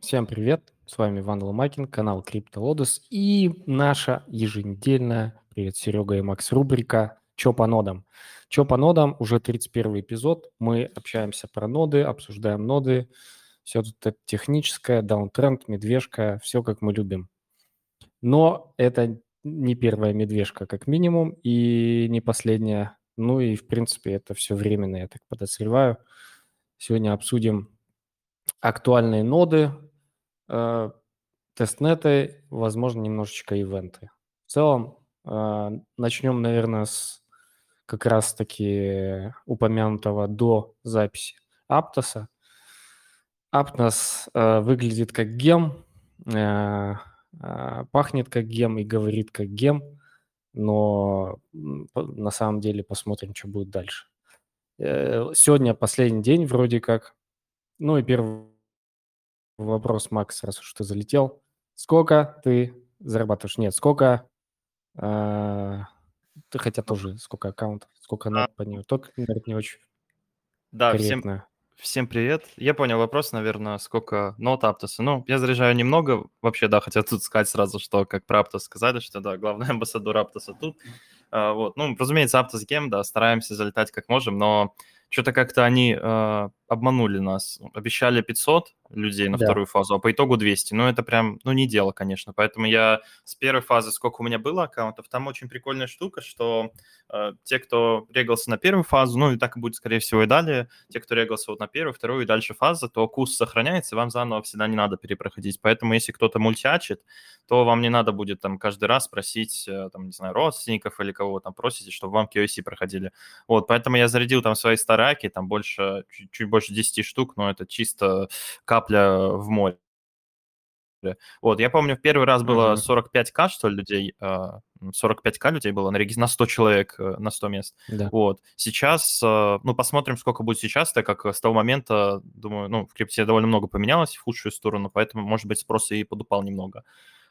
Всем привет, с вами Иван Ломакин, канал CryptoLotus и наша еженедельная, привет, Серега и Макс, рубрика «Чё по нодам?». «Чё по нодам?» уже 31 эпизод, мы общаемся про ноды, обсуждаем ноды, все тут это техническое, даунтренд, медвежка, все как мы любим. Но это не первая медвежка, как минимум, и не последняя. Ну и, в принципе, это все временно, я так подозреваю. Сегодня обсудим актуальные ноды, э, тестнеты, возможно, немножечко ивенты. В целом, э, начнем, наверное, с как раз-таки упомянутого до записи Аптоса. Аптос э, выглядит как гем, э, пахнет как гем и говорит как гем, но на самом деле посмотрим, что будет дальше. Сегодня последний день вроде как. Ну и первый вопрос, Макс, раз уж ты залетел. Сколько ты зарабатываешь? Нет, сколько... Э, ты хотя тоже сколько аккаунтов, сколько А. нот по нему. Только, наверное, не очень Да, всем, корректно. всем привет. Я понял вопрос, наверное, сколько нот Аптоса. Ну, я заряжаю немного. Вообще, да, хотел тут сказать сразу, что как про Аптос сказали, что да, главный амбассадор Аптоса тут. А, вот, ну, разумеется, Аптос Гейм, да, стараемся залетать как можем, но что-то как-то они э, обманули нас. Обещали 500 людей на Да. вторую фазу, а по итогу 200. Ну, это прям, ну, не дело, конечно. Поэтому я с первой фазы, сколько у меня было аккаунтов, там очень прикольная штука, что э, те, кто регался на первую фазу, ну, и так и будет, скорее всего, и далее, те, кто регался вот на первую, вторую и дальше фазы, то курс сохраняется, и вам заново всегда не надо перепроходить. Поэтому если кто-то мультиачит, то вам не надо будет там каждый раз просить, э, там, не знаю, родственников или кого там просите, чтобы вам KYC проходили. Вот, поэтому я зарядил там свои стараки, там больше, чуть, чуть больше 10 штук, но это чисто капля в море. Вот, я помню, в первый раз было Мгм. 45к, что ли, людей, а, м, 45к людей было на, реги- на 100 человек, э, на 100 мест. Да. Вот. Сейчас, э, ну, посмотрим, сколько будет сейчас, так как с того момента, думаю, ну, в крипте довольно много поменялось в худшую сторону, поэтому, может быть, спрос и подупал немного.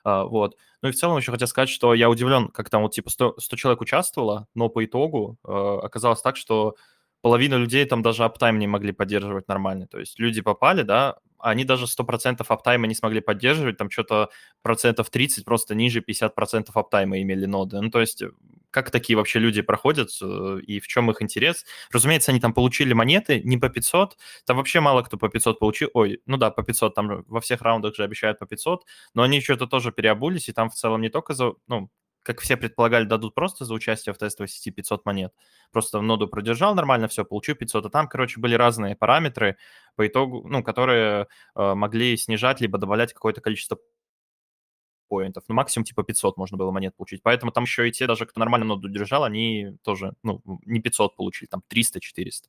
А, вот. Ну и в целом еще хотел сказать, что я удивлен, как там вот типа 100, 100 человек участвовало, но по итогу э, оказалось так, что половина людей там даже аптайм не могли поддерживать нормально. То есть люди попали, да, они даже 100% аптайма не смогли поддерживать, там что-то процентов 30 просто ниже 50% аптайма имели ноды. Ну, то есть э, как такие вообще люди проходят э, и в чем их интерес? Разумеется, они там получили монеты не по 500, там вообще мало кто по 500 получил. Ой, ну да, по 500, там во всех раундах же обещают по 500, но они что-то тоже переобулись, и там в целом не только за, ну, как все предполагали, дадут просто за участие в тестовой сети 500 монет. Просто ноду продержал нормально, все, получил 500. А там, короче, были разные параметры по итогу, ну, которые э, могли снижать либо добавлять какое-то количество поинтов. Ну, максимум типа 500 можно было монет получить. Поэтому там еще и те, даже кто нормально ноду держал, они тоже, ну, не 500 получили, там 300-400.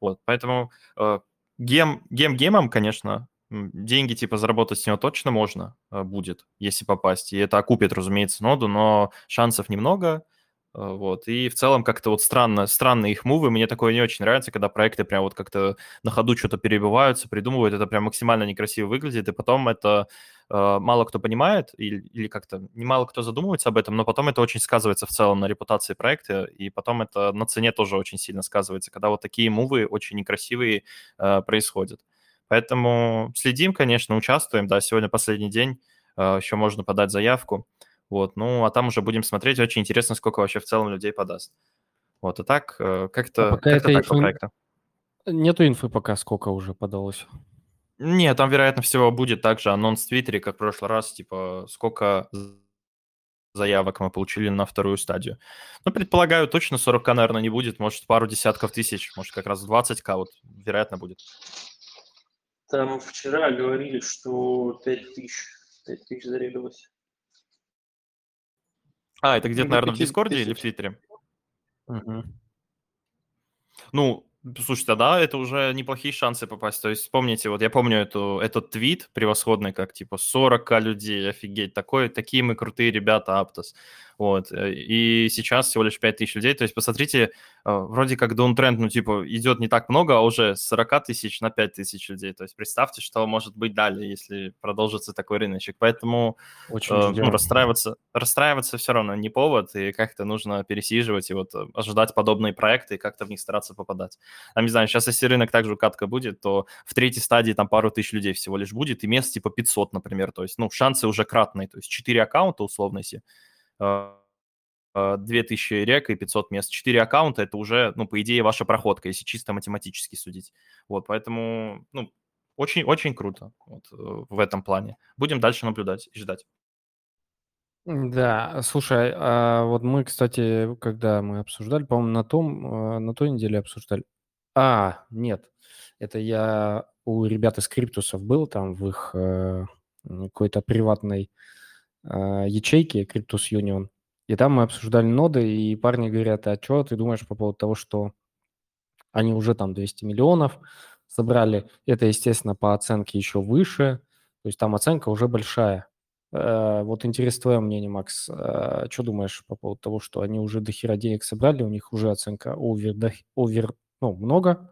Вот, поэтому э, гем, гем гемом, конечно, деньги типа заработать с него точно можно э, будет, если попасть. И это окупит, разумеется, ноду, но шансов немного. Э, Вот. И в целом как-то вот странно, странные их мувы. Мне такое не очень нравится, когда проекты прям вот как-то на ходу что-то перебиваются, придумывают. Это прям максимально некрасиво выглядит. И потом это э, мало кто понимает или, или как-то немало кто задумывается об этом, но потом это очень сказывается в целом на репутации проекта. И потом это на цене тоже очень сильно сказывается, когда вот такие мувы очень некрасивые э, происходят. Поэтому следим, конечно, участвуем. Да, сегодня последний день, э, еще можно подать заявку. Вот, ну, а там уже будем смотреть. Очень интересно, сколько вообще в целом людей подаст. Вот, и так, э, А как-то пока как это так по инфы- проекту. Нету инфы пока, сколько уже подалось. Нет, там, вероятно всего, будет также анонс в Твиттере, как в прошлый раз, типа, сколько заявок мы получили на вторую стадию. Ну, предполагаю, точно 40к, наверное, не будет. Может, пару десятков тысяч, может, как раз 20к, вот, вероятно, будет. Там вчера говорили, что 5 тысяч, 5 тысяч зарегалось. А, это где-то, Ну, наверное, в Дискорде или в. Твиттере? Мгм. Ну, слушайте, да, это уже неплохие шансы попасть. То есть вспомните, вот я помню эту, этот твит превосходный, как типа 40к людей, офигеть, такой, такие мы крутые ребята, Аптос. Вот. Э, и сейчас всего лишь 5 тысяч людей. То есть, посмотрите, э, вроде как даунтренд, ну, типа, идет не так много, а уже с 40 тысяч на 5 тысяч людей. То есть, представьте, что может быть далее, если продолжится такой рыночек. Поэтому Очень э, ну, расстраиваться, расстраиваться все равно не повод, и как-то нужно пересиживать и вот э, ожидать подобные проекты и как-то в них стараться попадать. Там, не знаю, сейчас если рынок также катка будет, то в третьей стадии там пару тысяч людей всего лишь будет, и мест типа 500, например. То есть, ну, шансы уже кратные. То есть 4 аккаунта условно, если 2000 а, а, рек и 500 мест. 4 аккаунта – это уже, ну, по идее, ваша проходка, если чисто математически судить. Вот, поэтому, ну, очень-очень круто вот, э, в этом плане. Будем дальше наблюдать и ждать. Да, слушай, а вот мы, кстати, когда мы обсуждали, по-моему, на том, э, на той неделе обсуждали. А, нет, это я у ребят из Криптусов был, там в их э, какой-то приватной э, ячейки Cryptus Union, и там мы обсуждали ноды, и парни говорят, а что ты думаешь по поводу того, что они уже там 200 миллионов собрали, это, естественно, по оценке еще выше, то есть там оценка уже большая. Э, вот интересно твое мнение, Макс, э, что думаешь по поводу того, что они уже до хера денег собрали, у них уже оценка овер, овер ну, много,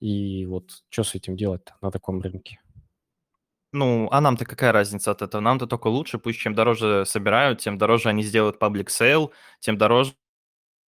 и вот что с этим делать на таком рынке? Ну, а нам-то какая разница от этого? Нам-то только лучше, пусть чем дороже собирают, тем дороже они сделают public sale, тем дороже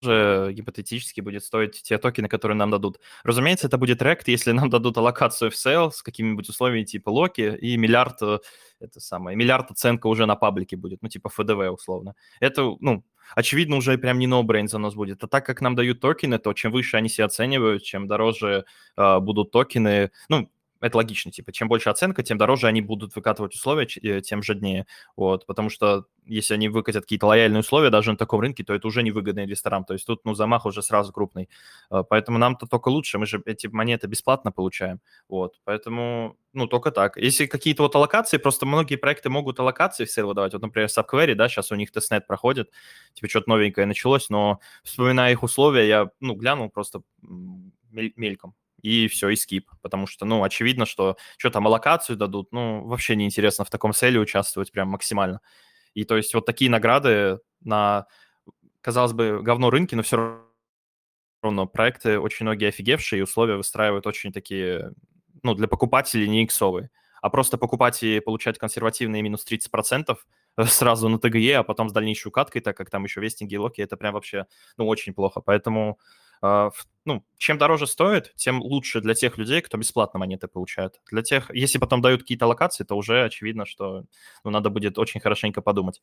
гипотетически будет стоить те токены, которые нам дадут. Разумеется, это будет рект, если нам дадут аллокацию в sale с какими-нибудь условиями типа локи и миллиард, э, это самое, миллиард оценка уже на паблике будет, ну, типа ФДВ условно. Это, ну, очевидно, уже прям не no-brain за нас будет. А так как нам дают токены, то чем выше они себя оценивают, чем дороже э, будут токены, ну, это логично, типа, чем больше оценка, тем дороже они будут выкатывать условия, э, тем жаднее, вот, потому что если они выкатят какие-то лояльные условия даже на таком рынке, то это уже невыгодно инвесторам, то есть тут, ну, замах уже сразу крупный, э, поэтому нам-то только лучше, мы же эти монеты бесплатно получаем, вот, поэтому, ну, только так. Если какие-то вот аллокации, просто многие проекты могут аллокации в сейл выдавать, вот, например, Subquery, да, сейчас у них тестнет проходит, типа, что-то новенькое началось, но, вспоминая их условия, я, ну, глянул просто мельком, и все, и скип, потому что, ну, очевидно, что что там аллокацию дадут, ну, вообще неинтересно в таком селе участвовать прям максимально. И то есть вот такие награды на, казалось бы, говно рынки, но все равно проекты очень многие офигевшие, и условия выстраивают очень такие, ну, для покупателей не иксовые. А просто покупать и получать консервативные минус 30% сразу на ТГЕ, а потом с дальнейшей укаткой, так как там еще вестинги и локи, это прям вообще, ну, очень плохо. Поэтому ну, чем дороже стоит, тем лучше для тех людей, кто бесплатно монеты получает. Для тех, если потом дают какие-то локации, то уже очевидно, что ну, надо будет очень хорошенько подумать.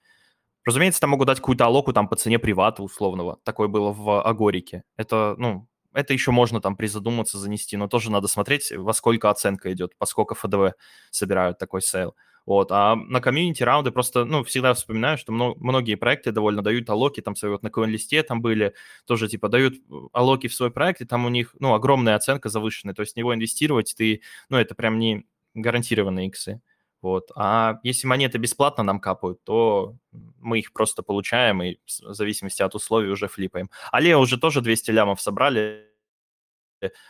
Разумеется, там могут дать какую-то алоку там по цене привата условного. Такое было в Агорике. Это, ну, это еще можно там призадуматься, занести, но тоже надо смотреть, во сколько оценка идет, поскольку FDV собирают такой сейл. Вот. А на комьюнити раунды просто, ну, всегда вспоминаю, что многие проекты довольно дают алоки, там вот на CoinList е там были, тоже типа дают э, алоки в свой проект, и там у них, ну, огромная оценка завышенная, то есть в него инвестировать ты, ну, это прям не гарантированные иксы. Вот. А если монеты бесплатно нам капают, то мы их просто получаем и в зависимости от условий уже флипаем. Аллея уже тоже 200 лямов собрали,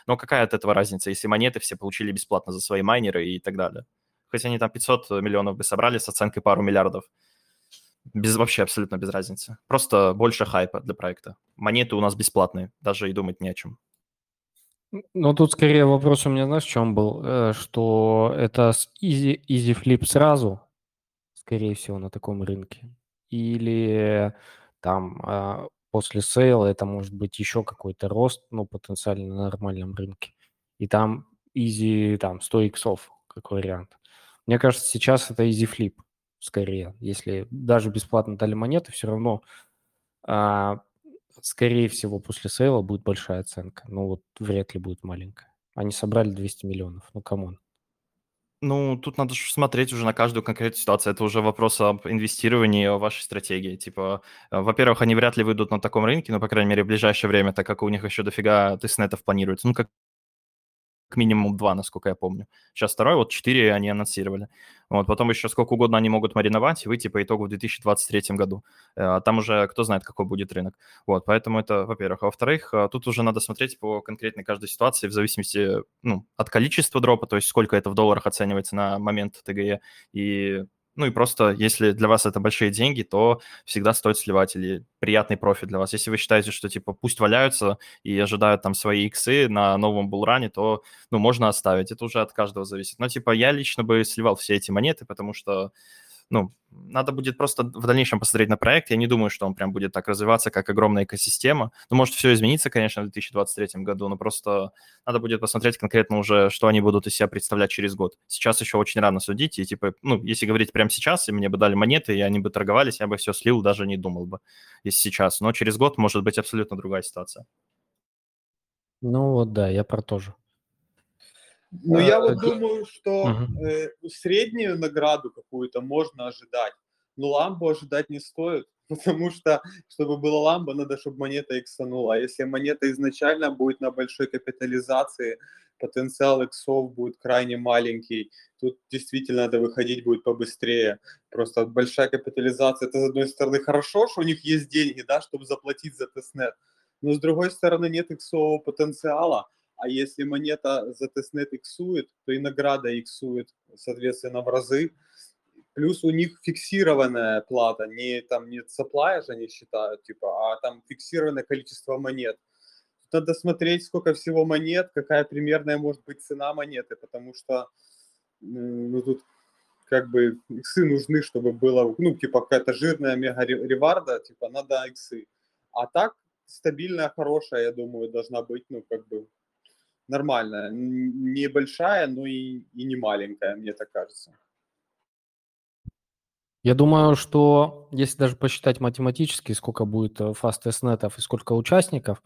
но какая от этого разница, если монеты все получили бесплатно за свои майнеры и так далее? хоть они там 500 миллионов бы собрали с оценкой пару миллиардов. Без, вообще абсолютно без разницы. Просто больше хайпа для проекта. Монеты у нас бесплатные, даже и думать не о чем. Ну, тут скорее вопрос у меня, знаешь, в чем был? Э, что это easy, easy flip сразу, скорее всего, на таком рынке. Или там а, после сейла это может быть еще какой-то рост, ну, потенциально на нормальном рынке. И там easy, там, 100 иксов, как вариант. Мне кажется, сейчас это easy flip скорее. Если даже бесплатно дали монеты, все равно, а, скорее всего, после сейла будет большая оценка. Ну вот вряд ли будет маленькая. Они собрали 200 миллионов. Ну, come on. Ну, тут надо смотреть уже на каждую конкретную ситуацию. Это уже вопрос об инвестировании, о вашей стратегии. Типа, э, во-первых, они вряд ли выйдут на таком рынке, но, по крайней мере, в ближайшее время, так как у них еще дофига тестнетов планируется. Ну, как минимум два, насколько я помню. Сейчас второй, вот четыре они анонсировали. Вот, потом еще сколько угодно они могут мариновать и выйти по итогу в 2023 году. А там уже кто знает, какой будет рынок. Вот, поэтому это, во-первых. А во-вторых, э, тут уже надо смотреть по конкретной каждой ситуации в зависимости ну, от количества дропа, то есть сколько это в долларах оценивается на момент ТГЕ, и ну и просто, если для вас это большие деньги, то всегда стоит сливать или приятный профит для вас. Если вы считаете, что типа пусть валяются и ожидают там свои иксы на новом булране, то ну можно оставить. Это уже от каждого зависит. Но типа я лично бы сливал все эти монеты, потому что ну, надо будет просто в дальнейшем посмотреть на проект. Я не думаю, что он прям будет так развиваться, как огромная экосистема. Ну, может, все изменится, конечно, в 2023 году, но просто надо будет посмотреть конкретно уже, что они будут из себя представлять через год. Сейчас еще очень рано судить, и типа, ну, если говорить прямо сейчас, и мне бы дали монеты, и они бы торговались, я бы все слил, даже не думал бы, если сейчас. Но через год может быть абсолютно другая ситуация. Ну вот да, я про то же. Ну, я вот думаю, что э, среднюю награду какую-то можно ожидать, но ламбу ожидать не стоит, потому что, чтобы была ламба, надо, чтобы монета иксанула. А если монета изначально будет на большой капитализации, потенциал иксов будет крайне маленький, тут действительно надо выходить будет побыстрее. Просто большая капитализация, это, с одной стороны, хорошо, что у них есть деньги, да, чтобы заплатить за тестнет, но, с другой стороны, нет иксового потенциала, а если монета за тестнет иксует, то и награда иксует, соответственно, в разы. Плюс у них фиксированная плата, не там не supply же они считают, типа, а там фиксированное количество монет. Надо смотреть, сколько всего монет, какая примерная может быть цена монеты, потому что ну, тут как бы иксы нужны, чтобы было, ну, типа, какая-то жирная мега реварда, типа, надо иксы. А так, стабильная, хорошая, я думаю, должна быть, ну, как бы, нормальная. Небольшая, но и, и не маленькая, мне так кажется. Я думаю, что если даже посчитать математически, сколько будет э, фаст-тестнетов и сколько участников,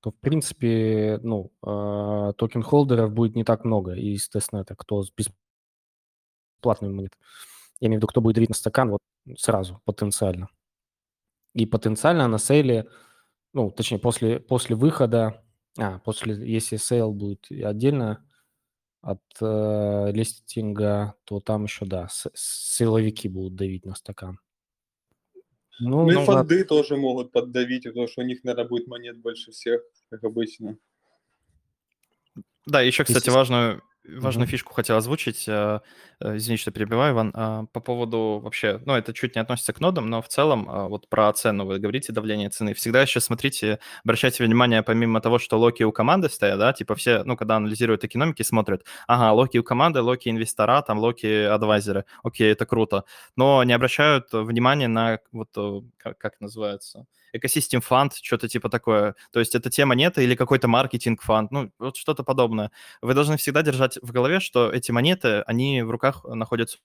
то, в принципе, ну, э, токен-холдеров будет не так много из тестнета, кто с бесплатными монет. Я имею в виду, кто будет давить на стакан вот сразу, потенциально. И потенциально на сейле, ну, точнее, после, после выхода а, после, если сейл будет отдельно от э, листинга, то там еще, да, с, сидовики будут давить на стакан. Ну, ну и фонды да. тоже могут поддавить, потому что у них, наверное, будет монет больше всех, как обычно. Да, еще, кстати, важную важную mm-hmm. фишку хотел озвучить. Э, э, извините, что перебиваю, Иван. А, по поводу вообще, ну, это чуть не относится к нодам, но в целом а, вот про цену вы говорите, давление цены. Всегда еще смотрите, обращайте внимание, помимо того, что локи у команды стоят, да, типа все, ну, когда анализируют экономики, смотрят, ага, локи у команды, локи инвестора, там, локи адвайзеры. Окей, это круто. Но не обращают внимания на вот, э, как, как называется, экосистем фонд, что-то типа такое. То есть это те монеты или какой-то маркетинг фонд, ну, вот что-то подобное. Вы должны всегда держать в голове, что эти монеты, они в руках находятся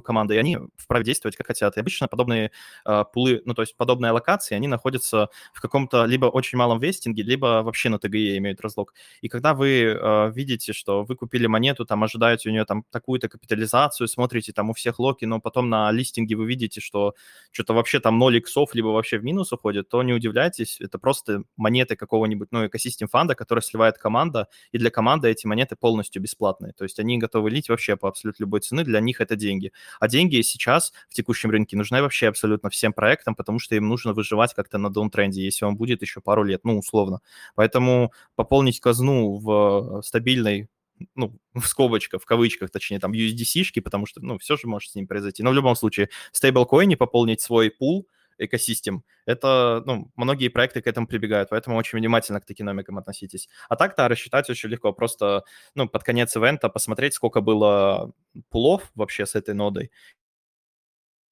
команды, и они вправе действовать как хотят. И обычно подобные э, пулы, ну, то есть подобные аллокации, они находятся в каком-то либо очень малом вестинге, либо вообще на ТГЕ имеют разлог. И когда вы э, видите, что вы купили монету, там, ожидаете у нее там такую-то капитализацию, смотрите там у всех локи, но потом на листинге вы видите, что что-то вообще там 0 иксов, либо вообще в минус уходит, то не удивляйтесь, это просто монеты какого-нибудь, ну, экосистем фанда, который сливает команда, и для команды эти монеты полностью бесплатные. То есть они готовы лить вообще по абсолютно любой цены, для них это деньги. А деньги сейчас в текущем рынке нужны вообще абсолютно всем проектам, потому что им нужно выживать как-то на даунтренде, если он будет еще пару лет, ну, условно. Поэтому пополнить казну в стабильной ну, в скобочках, в кавычках, точнее, там, USDC-шки, потому что, ну, все же может с ним произойти. Но в любом случае, в стейблкоине пополнить свой пул, экосистем. Это, ну, многие проекты к этому прибегают, поэтому очень внимательно к токеномикам относитесь. А так-то рассчитать очень легко, просто, ну, под конец ивента посмотреть, сколько было пулов вообще с этой нодой,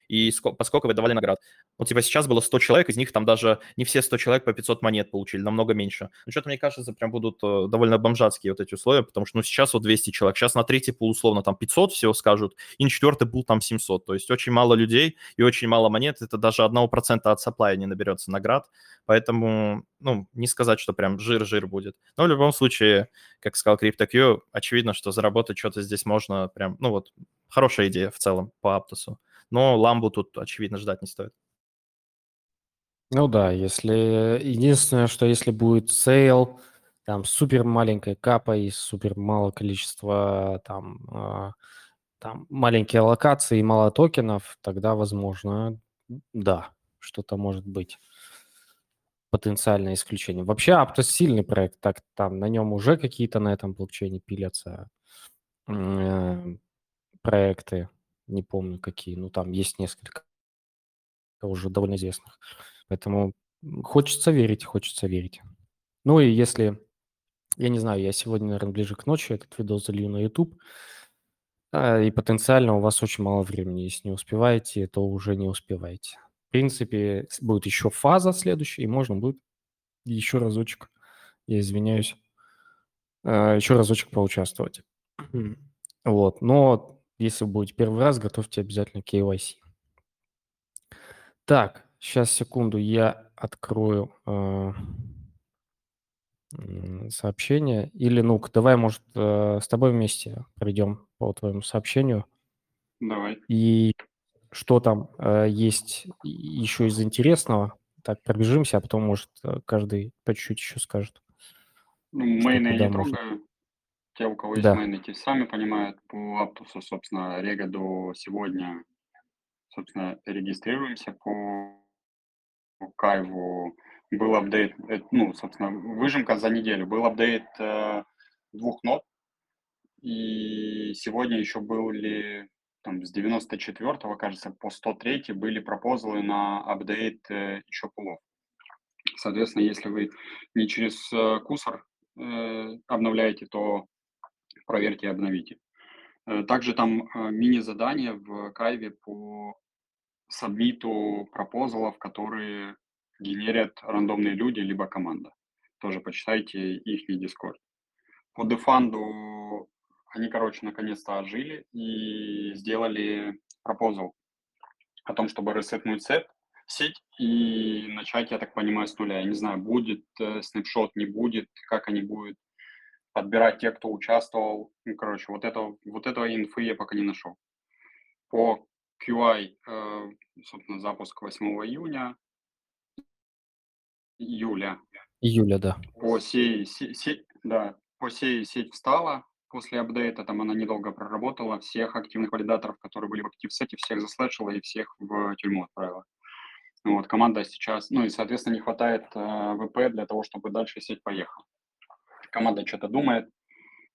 и сколько, поскольку вы давали наград. Вот типа сейчас было 100 человек, из них там даже не все 100 человек по 500 монет получили, намного меньше. Ну что-то, мне кажется, прям будут э, довольно бомжатские вот эти условия, потому что ну сейчас вот 200 человек, сейчас на третий пул условно там 500 всего скажут, и на четвертый пул там 700. То есть очень мало людей и очень мало монет, это даже 1% от supply не наберется наград, поэтому, ну, не сказать, что прям жир-жир будет. Но в любом случае, как сказал CryptoQ, очевидно, что заработать что-то здесь можно прям, ну вот, хорошая идея в целом по Аптосу но ламбу тут, очевидно, ждать не стоит. Ну да, если единственное, что если будет сейл, там супер маленькая капа и супер мало количества там, э, там маленькие аллокации и мало токенов, тогда возможно, да, что-то может быть потенциальное исключение. Вообще Aptos сильный проект, так там на нем уже какие-то на этом блокчейне пилятся э, проекты. Не помню какие, ну там есть несколько уже довольно известных. Поэтому хочется верить, хочется верить. Ну и если, я не знаю, я сегодня, наверное, ближе к ночи этот видос залью на YouTube, а, и потенциально у вас очень мало времени. Если не успеваете, то уже не успеваете. В принципе, будет еще фаза следующая, и можно будет еще разочек, я извиняюсь, а, еще разочек поучаствовать. Вот, но если будете первый раз, готовьте обязательно KYC. Так, сейчас, секунду, я открою э, сообщение. Или, ну давай, может, э, с тобой вместе пройдем по твоему сообщению. Давай. И что там э, есть еще из интересного. Так, пробежимся, а потом, может, каждый по чуть-чуть еще скажет. Ну, мейны я не можно. трогаю. Те, у кого есть да. мейны, те сами понимают. По Аптусу, собственно, Рега до сегодня, собственно, регистрируемся по Кайву. Был апдейт, э, ну, собственно, выжимка за неделю. Был апдейт э, двух нот. И сегодня еще были там с 94-го, кажется, по 103 были пропозалы на апдейт э, еще пулов. Соответственно, если вы не через э, кусор э, обновляете, то проверьте и обновите. Э, также там э, мини-задание в Кайве по сабмиту пропозалов, которые генерят рандомные люди либо команда. Тоже почитайте их Discord. По дефанду они, короче, наконец-то ожили и сделали пропозал о том, чтобы ресетнуть сет, сеть и начать, я так понимаю, с нуля. Я не знаю, будет э, снапшот, не будет, как они будут подбирать тех, кто участвовал. Ну, короче, вот, это, вот этого инфы я пока не нашел. По QI, э, собственно, запуск 8 июня, июля. Июля, да. По сей, сей, сей, да, по сей сеть встала после апдейта, там она недолго проработала, всех активных валидаторов, которые были в актив-сете, всех заслэшила и всех в тюрьму отправила. Вот, команда сейчас, ну и, соответственно, не хватает э, ВП для того, чтобы дальше сеть поехала. Команда что-то думает,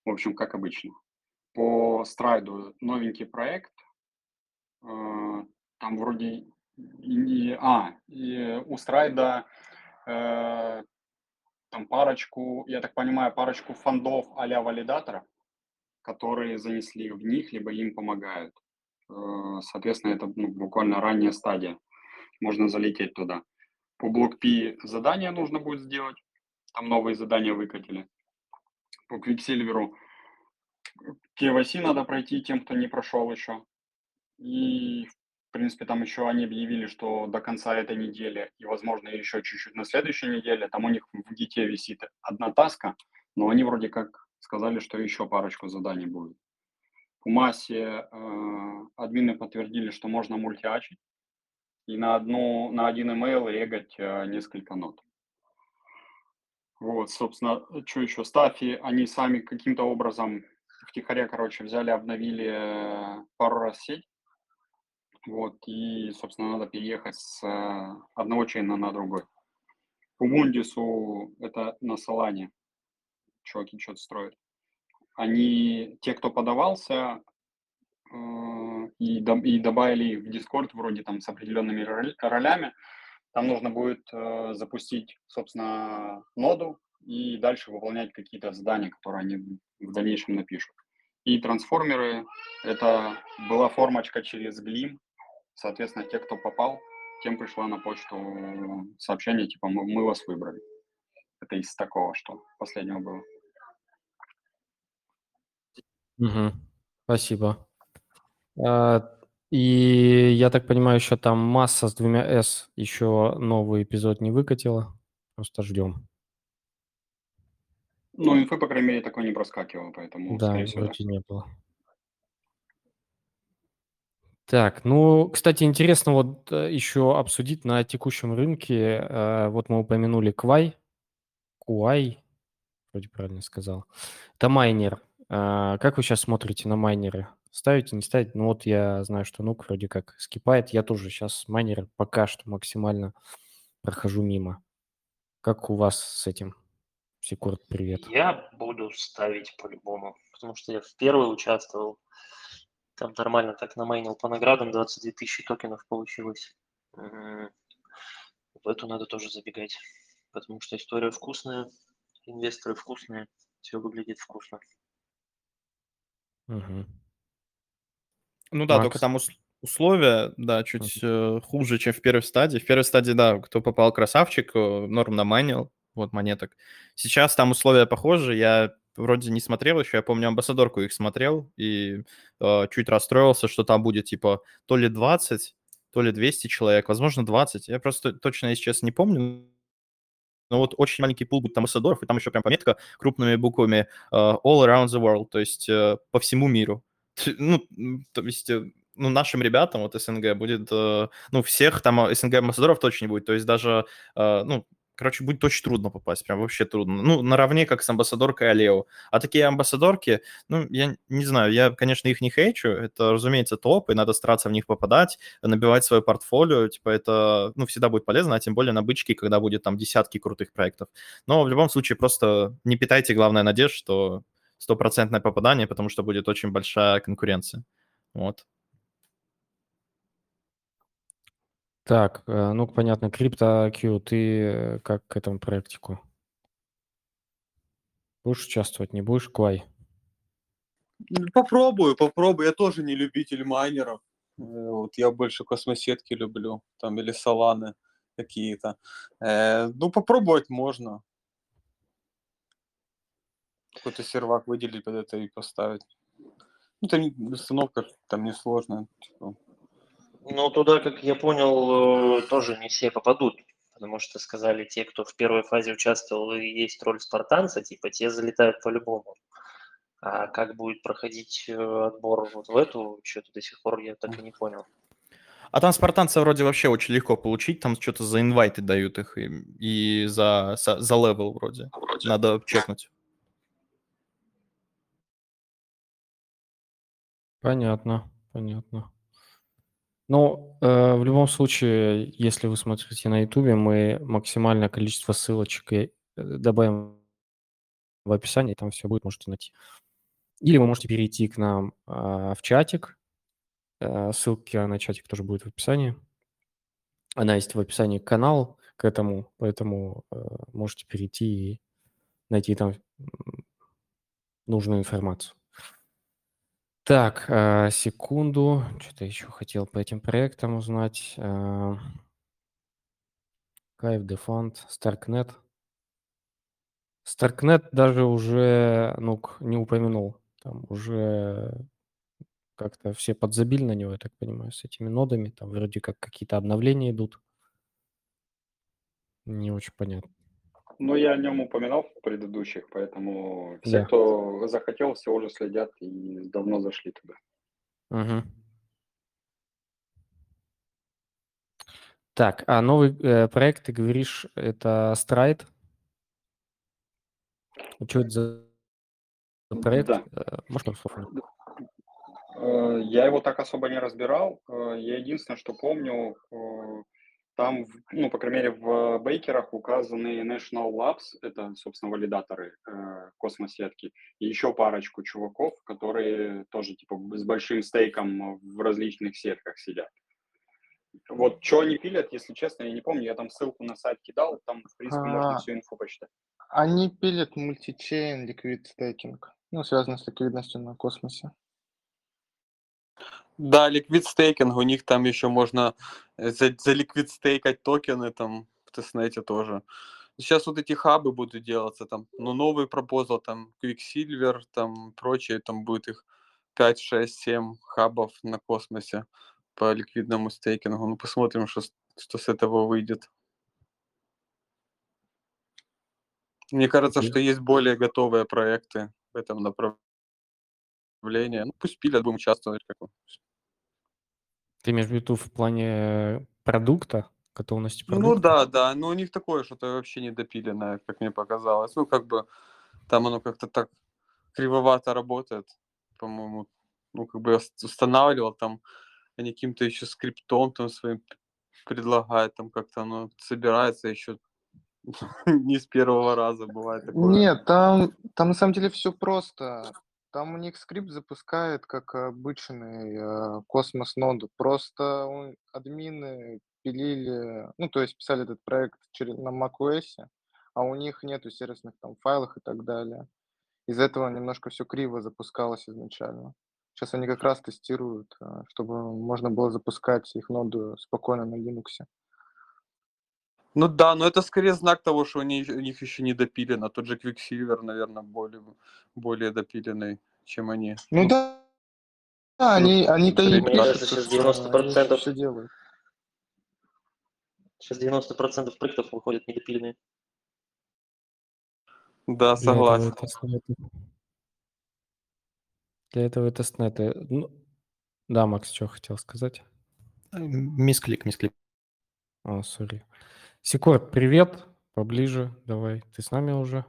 в общем, как обычно. По страйду новенький проект, э, там вроде, и, а, и у страйда э, там парочку, я так понимаю, парочку фондов а-ля валидаторов, которые занесли в них, либо им помогают. Э, соответственно, это ну, буквально ранняя стадия. Можно залететь туда. По блок P задания нужно будет сделать. Там новые задания выкатили. По Quicksilver KYC надо пройти тем, кто не прошел еще. И, в принципе, там еще они объявили, что до конца этой недели и, возможно, еще чуть-чуть на следующей неделе, там у них в гите висит одна таска, но они вроде как сказали, что еще парочку заданий будет. В массе э, админы подтвердили, что можно мультиачить и на, одну, на один email регать э, несколько нот. Вот, собственно, что еще? Стафи, они сами каким-то образом втихаря, короче, взяли, обновили э, пару раз сеть. Вот, и, собственно, надо переехать с э, одного чейна на другой. По Мундису это на Солане чуваки что-то строят. Они, те, кто подавался, э, и, добавили в Discord вроде там с определенными ролями, там нужно будет э, запустить, собственно, ноду и дальше выполнять какие-то задания, которые они в дальнейшем напишут. И трансформеры, это была формочка через Glim, соответственно, те, кто попал, тем пришла на почту сообщение, типа, мы, мы вас выбрали. Это из такого, что последнего было. Угу. Спасибо. А, и я так понимаю, еще там масса с двумя S еще новый эпизод не выкатила. Просто ждем. Ну, инфы, по крайней мере, такой не проскакивало, поэтому, Да, скорее всего, да. вроде не было. Так, ну, кстати, интересно вот э, еще обсудить на текущем рынке. э, Вот мы упомянули Квай, Куай, вроде правильно сказал. Это майнер. А, как вы сейчас смотрите на майнеры? Ставите, не ставите? Ну вот я знаю, что Нук вроде как скипает. Я тоже сейчас майнеры пока что максимально прохожу мимо. Как у вас с этим? Секурт, привет. Я буду ставить по-любому, потому что я в первый участвовал. Там нормально так намайнил по наградам, 22 тысячи токенов получилось. В эту надо тоже забегать, потому что история вкусная, инвесторы вкусные, все выглядит вкусно. Угу. Ну да, Макс. только там условия, да, чуть э, хуже, чем в первой стадии. В первой стадии, да, кто попал красавчик, э, норм наманил, вот монеток. Сейчас там условия похожи, я вроде не смотрел еще, я помню амбассадорку их смотрел и э, чуть расстроился, что там будет типа то ли 20, то ли 200 человек, возможно 20. Я просто точно, если честно, не помню. Но вот очень маленький пул будет амбассадоров, и там еще прям пометка крупными буквами uh, all around the world, то есть uh, по всему миру. Ну, то есть э, ну, нашим ребятам, вот СНГ, будет, э, ну, всех там СНГ амбассадоров точно не будет, то есть даже, э, ну, короче, будет очень трудно попасть, прям вообще трудно. Ну, наравне как с амбассадоркой Алео. А такие амбассадорки, ну, я не знаю, я, конечно, их не хейчу, это, разумеется, топ, и надо стараться в них попадать, набивать свое портфолио, типа это, ну, всегда будет полезно, а тем более на бычке, когда будет там десятки крутых проектов. Но в любом случае просто не питайте, главное, надежд, что стопроцентное попадание, потому что будет очень большая конкуренция. Вот. Так, э, ну, понятно, CryptoQ, ты э, как к этому проектику? Будешь участвовать, не будешь, Квай? Попробую, попробую. Я тоже не любитель майнеров. Э, вот я больше космосетки люблю, там, или саланы какие-то. ну, попробовать можно. Какой-то сервак выделить под это и поставить. Ну, там установка там несложная. Типа. Ну, туда, как я понял, э, тоже не все попадут, потому что сказали те, кто в первой фазе участвовал и есть роль спартанца, типа те залетают по-любому. А как будет проходить э, отбор вот в эту, что-то до сих пор я так и не понял. А там спартанца вроде вообще очень легко получить, там что-то за инвайты дают их и, и за, за, за level вроде. вроде. Надо чекнуть. Понятно, понятно. Ну, э, в любом случае, если вы смотрите на Ютубе, мы максимальное количество ссылочек э, добавим в описании, там все будет, можете найти. Или вы можете перейти к нам э, в чатик. Э, ссылки на чатик тоже будет в описании. Она есть в описании к каналу к этому, поэтому э, можете перейти и найти там нужную информацию. Так, э, секунду. Что-то еще хотел по этим проектам узнать. Э, Кайф, Дефанд, Старкнет. Старкнет даже уже, ну, не упомянул. Там уже как-то все подзабили на него, я так понимаю, с этими нодами. Там вроде как какие-то обновления идут. Не очень понятно. Ну, я о нем упоминал в предыдущих, поэтому все, да. кто захотел, все уже следят и давно зашли туда. Угу. Так, а новый э, проект, ты говоришь, это Stride? Что это за проект? Да. Э, можно слов? Э, я его так особо не разбирал. Э, я единственное, что помню, там, ну, по крайней мере, в бейкерах указаны National Labs, это, собственно, валидаторы э, космосетки, и еще парочку чуваков, которые тоже, типа, с большим стейком в различных сетках сидят. Вот что они пилят, если честно, я не помню, я там ссылку на сайт кидал, там, в принципе, а, можно всю инфу почитать. Они пилят multichain liquid staking, ну, связано с ликвидностью на космосе. Да, liquid staking, у них там еще можно за, за liquid стейкать токены там в тестнете тоже. Сейчас вот эти хабы будут делаться там, но новый proposal там Quicksilver, там прочее, там будет их 5, 6, 7 хабов на космосе по ликвидному стейкингу. Ну, посмотрим, что, что с этого выйдет. Мне кажется, что есть более готовые проекты в этом направлении. Ну, пусть пилят, будем участвовать. Ты имеешь в виду в плане продукта, готовности продукта? Ну да, да, но у них такое что-то вообще недопиленное, как мне показалось. Ну, как бы там оно как-то так кривовато работает, по-моему. Ну, как бы я устанавливал там, они каким-то еще скриптом там своим предлагают, там как-то оно собирается еще не с первого раза бывает такое. Нет, там, там на самом деле все просто. Там у них скрипт запускает как обычный э, космос ноду. Просто он, админы пилили, ну, то есть писали этот проект через, на macOS, а у них нету сервисных там файлов и так далее. Из-за этого немножко все криво запускалось изначально. Сейчас они как раз тестируют, э, чтобы можно было запускать их ноду спокойно на Linux. Ну да, но это скорее знак того, что они, у них еще не допилено. Тот же Quicksilver, наверное, более, более допиленный, чем они. Ну, ну да, да ну, они, они-то и Мне кажется, сейчас 90% все делают. Сейчас 90% проектов выходят недопиленные. Да, согласен. Для этого тестнеты. Ну, да, Макс, что хотел сказать? Мисклик, мисклик. О, сори. Сикор, привет, поближе, давай, ты с нами уже?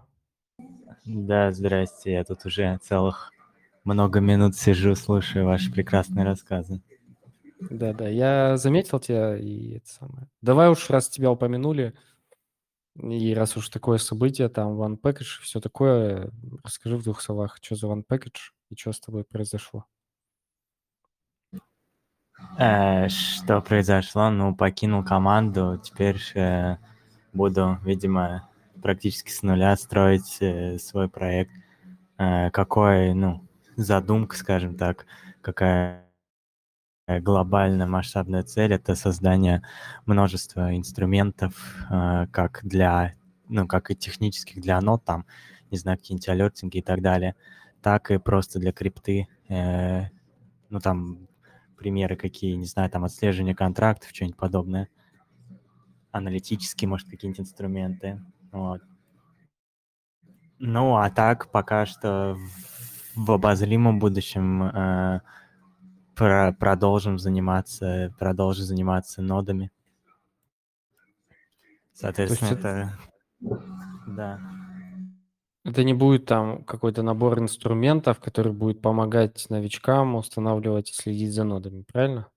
Да, здрасте, я тут уже целых много минут сижу, слушаю ваши прекрасные рассказы. Да-да, я заметил тебя, и это самое. Давай уж, раз тебя упомянули, и раз уж такое событие, там, One Package, все такое, расскажи в двух словах, что за One Package и что с тобой произошло. Э, что произошло? Ну, покинул команду, теперь э, буду, видимо, практически с нуля строить э, свой проект. Э, какой, ну, задумка, скажем так, какая глобальная масштабная цель это создание множества инструментов, э, как для, ну, как и технических для нот, там, не знаю, какие-нибудь алертинги и так далее, так и просто для крипты, э, ну, там, примеры какие, не знаю, там отслеживание контрактов, что-нибудь подобное. Аналитические, может, какие-нибудь инструменты. Вот. Ну, а так пока что в обозримом будущем э, про продолжим заниматься, продолжим заниматься нодами. Соответственно, это... Да. Это не будет там какой-то набор инструментов, который будет помогать новичкам устанавливать и следить за нодами, правильно?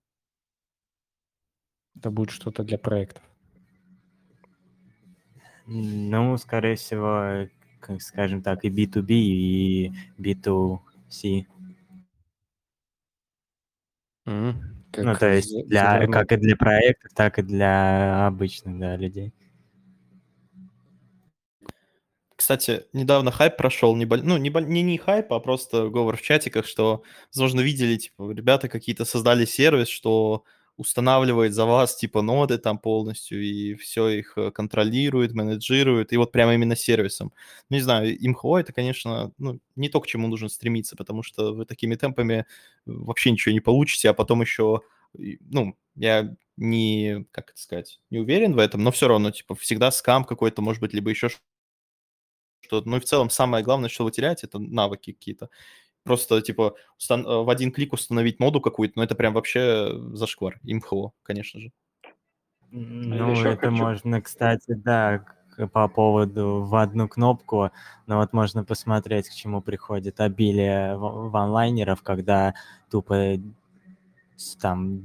Это будет что-то для проектов. Ну, скорее всего, как скажем так, и B2B, и B2C. Mm, ну, то есть для, как и для проектов, так и для обычных да, людей. Кстати, недавно хайп прошел, не, ну, не, не, не хайп, а просто говор в чатиках, что, возможно, видели, типа, ребята какие-то создали сервис, что устанавливает за вас, типа, ноды там полностью, и все их э, контролирует, менеджирует, и вот прямо именно сервисом. Ну, не знаю, МХО это, конечно, ну, не то, к чему нужно стремиться, потому что вы такими темпами э, вообще ничего не получите, а потом еще, ну, я не, как это сказать, не уверен в этом, но все равно, типа, всегда скам какой-то, может быть, либо еще что ну и в целом самое главное, что вы теряете, это навыки какие-то. Просто, типа, устан- э, в один клик установить моду какую-то, ну это прям вообще зашквар. Имхо, конечно же. Ну, это хочу... можно, кстати, да, по поводу в одну кнопку, но вот можно посмотреть, к чему приходит обилие ванлайнеров, когда тупо там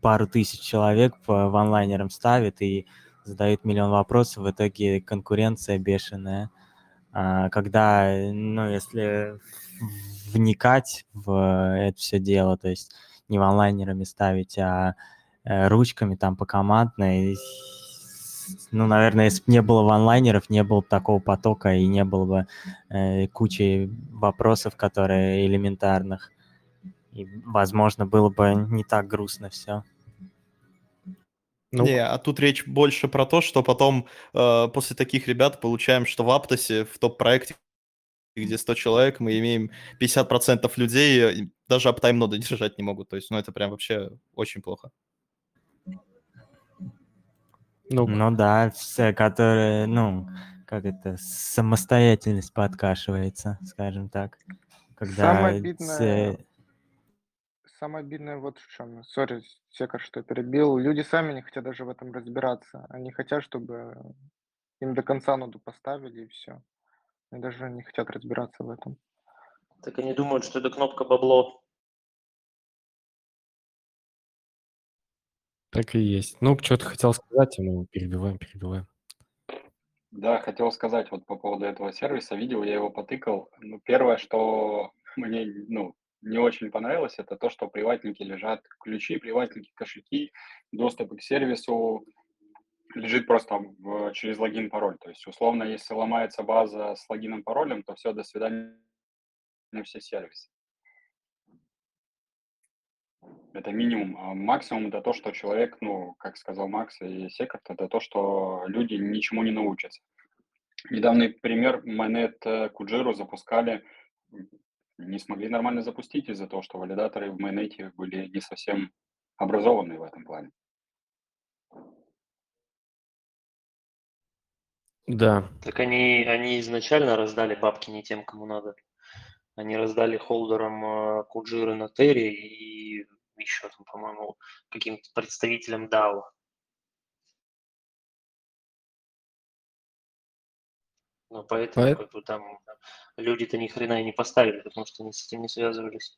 пару тысяч человек по ванлайнерам ставит и задают миллион вопросов, в итоге конкуренция бешеная. А, когда, ну, если вникать в это все дело, то есть не ванлайнерами ставить, а э, ручками там по командной, ну, наверное, если бы не было ванлайнеров, не было бы такого потока и не было бы э, кучи вопросов, которые элементарных. И, возможно, было бы не так грустно все. Ну, Не, а тут речь больше про то, что потом э, после таких ребят получаем, что в Аптосе, в топ-проекте, где 100 человек, мы имеем 50% людей, даже аптайм ноды держать не могут. То есть, ну, это прям вообще очень плохо. Ну, ну да, все, которые, ну, как это, самостоятельность подкашивается, скажем так. Когда Самое обидное, все... самое обидное вот в чем. Сори, Секар, что я перебил. Люди сами не хотят даже в этом разбираться. Они хотят, чтобы им до конца ноду поставили и все. Они даже не хотят разбираться в этом. Так они думают, что это кнопка бабло. Так и есть. Ну, что ты хотел сказать, и мы перебиваем, перебиваем. Да, хотел сказать вот по поводу этого сервиса. Видео, я его потыкал. Ну, первое, что мне, ну, не очень понравилось, это то, что приватники лежат ключи, приватники, кошельки, доступ к сервису лежит просто в, через логин, пароль. То есть, условно, если ломается база с логином, паролем, то все, до свидания все сервисы. Это минимум. А максимум это то, что человек, ну, как сказал Макс и Секов, это то, что люди ничему не научатся. Недавний пример, Майнет Куджиру запускали, не смогли нормально запустить из-за того, что валидаторы в Майнете были не совсем образованные в этом плане. Да. Так они, они изначально раздали бабки не тем, кому надо. Они раздали холдерам э, Куджиры на Терри и еще там, по-моему, каким-то представителям DAO. Ну, поэтому Поэт... как бы, там люди-то ни хрена и не поставили, потому что они с этим не связывались.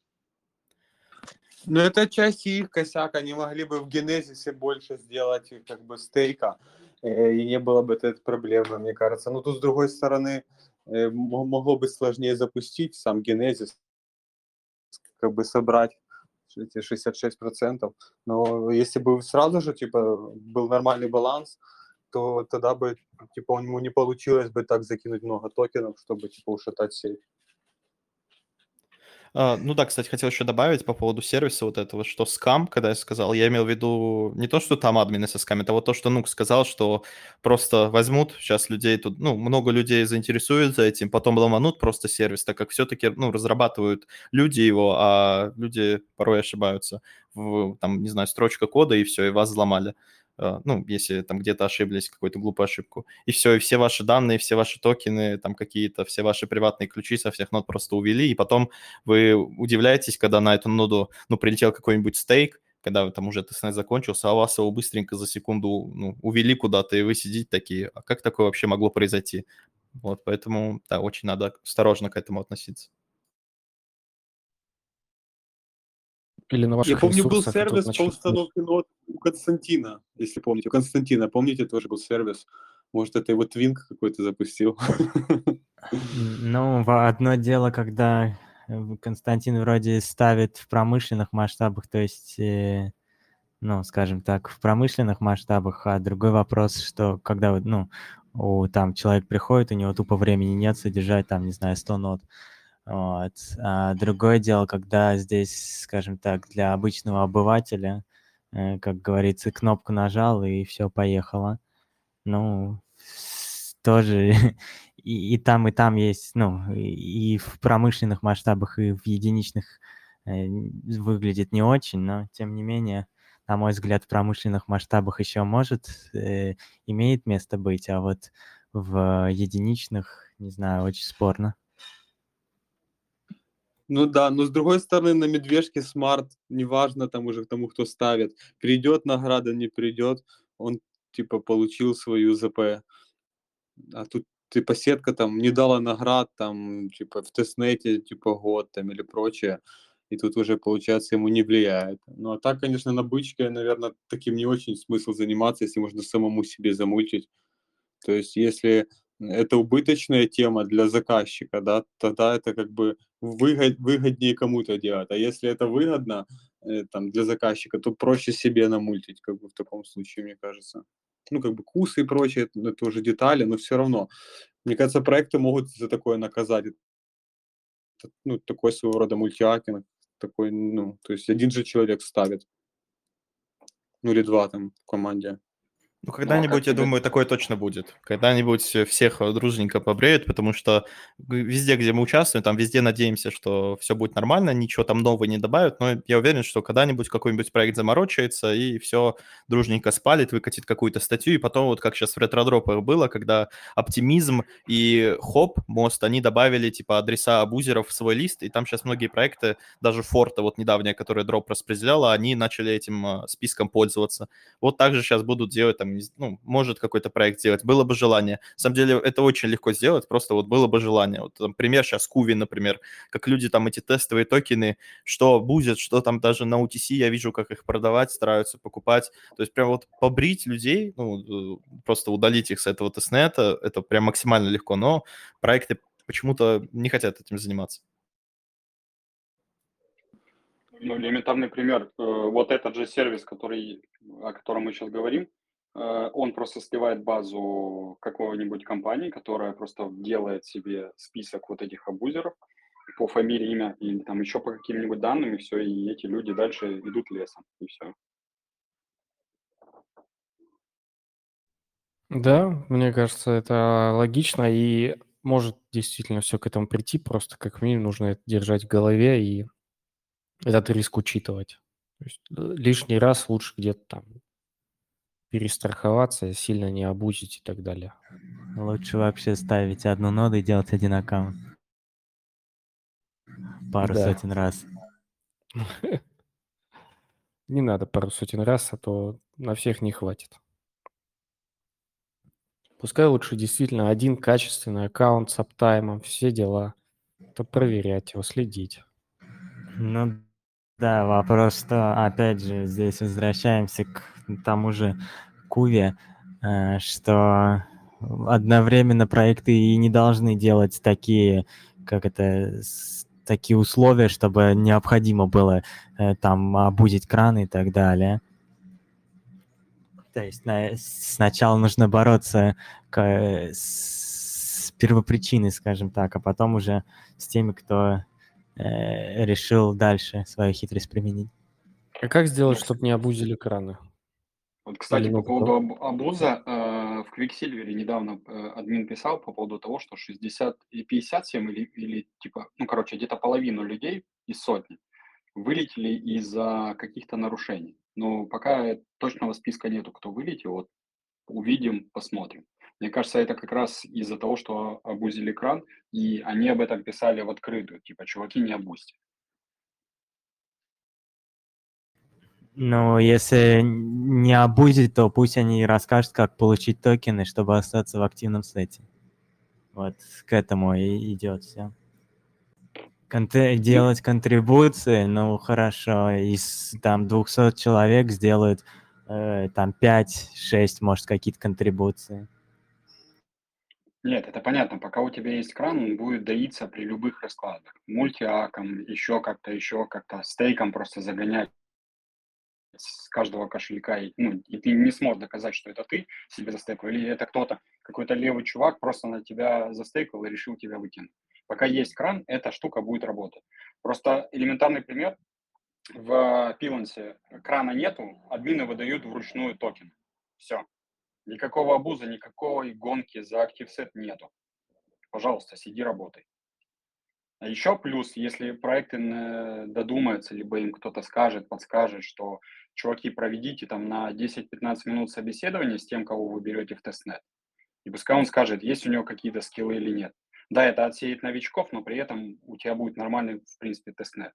Ну, это часть их косяк. Они могли бы в генезисе больше сделать как бы стейка, э, и не было бы этой проблемы, мне кажется. Но тут, с другой стороны, э, могло быть сложнее запустить сам генезис, как бы собрать эти 66%. Но если бы сразу же, типа, был нормальный баланс, то тогда бы, типа, ему не получилось бы так закинуть много токенов, чтобы, типа, ушатать сеть. А, ну да, кстати, хотел еще добавить по поводу сервиса вот этого, что скам, когда я сказал, я имел в виду не то, что там админы со скамят, а вот то, что Нук сказал, что просто возьмут сейчас людей тут, ну, много людей заинтересуются этим, потом ломанут просто сервис, так как все-таки, ну, разрабатывают люди его, а люди порой ошибаются в, там, не знаю, строчка кода, и все, и вас взломали. Э, ну, если там где-то ошиблись, какую-то глупую ошибку. И все, и все ваши данные, все ваши токены, там какие-то, все ваши приватные ключи со всех нод просто увели, и потом вы удивляетесь, когда на эту ноду, ну, прилетел какой-нибудь стейк, когда там уже тестнет закончился, а вас его быстренько за секунду ну, увели куда-то, и вы сидите такие, а как такое вообще могло произойти? Вот, поэтому, да, очень надо осторожно к этому относиться. Или на ваших Я помню, был сервис по установке нот у Константина, если помните. У Константина, помните, тоже был сервис. Может, это его твинк какой-то запустил. Ну, одно дело, когда э, Константин вроде ставит в промышленных масштабах, то есть, э, ну, скажем так, в промышленных масштабах, а другой вопрос, что когда, ну, у, там человек приходит, у него тупо времени нет содержать, там, не знаю, 100 нот, вот. А другое дело, когда здесь, скажем так, для обычного обывателя, э, как говорится, кнопку нажал и все поехало. Ну, тоже и, и там, и там есть, ну, и, в промышленных масштабах, и в единичных э, выглядит не очень, но тем не менее, на мой взгляд, в промышленных масштабах еще может, э, имеет место быть, а вот в единичных, не знаю, очень спорно. Ну да, но с другой стороны, на медвежке смарт, неважно там уже тому, кто ставит, придет награда, не придет, он типа получил свою ЗП. А тут типа сетка там не дала наград, там типа в тестнете типа год там или прочее, и тут уже получается ему не влияет. Ну а так, конечно, на бычке, наверное, таким не очень смысл заниматься, если можно самому себе замультить. То есть если это убыточная тема для заказчика, да, тогда это как бы выгод, выгоднее кому-то делать. А если это выгодно э, там, для заказчика, то проще себе намультить, как бы в таком случае, мне кажется. Ну, как бы кусы и прочее, это, это уже детали, но все равно. Мне кажется, проекты могут за такое наказать. Это, ну, такой своего рода мультиакинг, такой, ну, то есть один же человек ставит. Ну, или два там в команде. Ну, когда-нибудь, ну, а я тебе... думаю, такое точно будет. Когда-нибудь всех дружненько побреют, потому что везде, где мы участвуем, там везде надеемся, что все будет нормально, ничего там нового не добавят, но я уверен, что когда-нибудь какой-нибудь проект заморочается и все дружненько спалит, выкатит какую-то статью, и потом вот как сейчас в ретродропах было, когда оптимизм и хоп, мост, они добавили типа адреса абузеров в свой лист, и там сейчас многие проекты, даже Форта вот недавняя, которая дроп распределяла, они начали этим а, списком пользоваться. Вот также сейчас будут делать там ну, может какой-то проект сделать, было бы желание. На самом деле это очень легко сделать, просто вот было бы желание. Вот там, пример сейчас Куви, например, как люди там эти тестовые токены, что будет, что там даже на UTC я вижу, как их продавать, стараются покупать. То есть прям вот побрить людей, ну, просто удалить их с этого тестнета, это прям максимально легко, но проекты почему-то не хотят этим заниматься. Ну, элементарный пример. Э, вот этот же сервис, который, о котором мы сейчас говорим, э, он просто сливает базу какого-нибудь компании, которая просто делает себе список вот этих абузеров по фамилии, имя и там еще по каким-нибудь данным, и все, и эти люди дальше идут лесом, и все. Да, мне кажется, это логично, и может действительно все к этому прийти, просто как минимум нужно это держать в голове и этот риск учитывать. То есть э, лишний раз лучше где-то там перестраховаться, сильно не обузить и так далее. Лучше вообще ставить одну ноду и делать один аккаунт. Пару да. сотен раз. Не надо пару сотен раз, а то на всех не хватит. Пускай лучше действительно один качественный аккаунт с аптаймом, все дела. То проверять его, следить. Ну да, вопрос, что, опять же, здесь возвращаемся к тому же Куве, э, что одновременно проекты и не должны делать такие, как это, такие условия, чтобы необходимо было э, там обузить краны и так далее. То есть на, сначала нужно бороться к, с первопричиной, скажем так, а потом уже с теми, кто э, решил дальше свою хитрость применить. А как сделать, чтобы не обузили краны? Вот, кстати, по поводу обуза, э, в Quicksilver недавно э, админ писал по поводу того, что 60 и 57 или, или типа, ну, короче, где-то половину людей из сотни вылетели из-за каких-то нарушений. Но пока точного списка нету, кто вылетел, вот увидим, посмотрим. Мне кажется, это как раз из-за того, что обузили кран, и они об этом писали в открытую, типа, чуваки, не обузьте. Ну, если не обузить, то пусть они расскажут, как получить токены, чтобы остаться в активном сете. Вот к этому и идет все. Конте- делать контрибуции, ну хорошо, из там 200 человек сделают э, там 5-6, может, какие-то контрибуции. Нет, это понятно. Пока у тебя есть кран, он будет доиться при любых раскладах. Мультиаком, еще как-то, еще как-то, стейком просто загонять с каждого кошелька, и, ну, и ты не сможешь доказать, что это ты себе застейкал, или это кто-то, какой-то левый чувак просто на тебя застейкал и решил тебя выкинуть. Пока есть кран, эта штука будет работать. Просто элементарный пример. В Пилансе крана нету, админы выдают вручную токен. Все. Никакого абуза, никакой гонки за active set нету. Пожалуйста, сиди, работай. А еще плюс, если проекты додумаются, либо им кто-то скажет, подскажет, что, чуваки, проведите там на 10-15 минут собеседования с тем, кого вы берете в тестнет. И пускай он скажет, есть у него какие-то скиллы или нет. Да, это отсеет новичков, но при этом у тебя будет нормальный, в принципе, тестнет.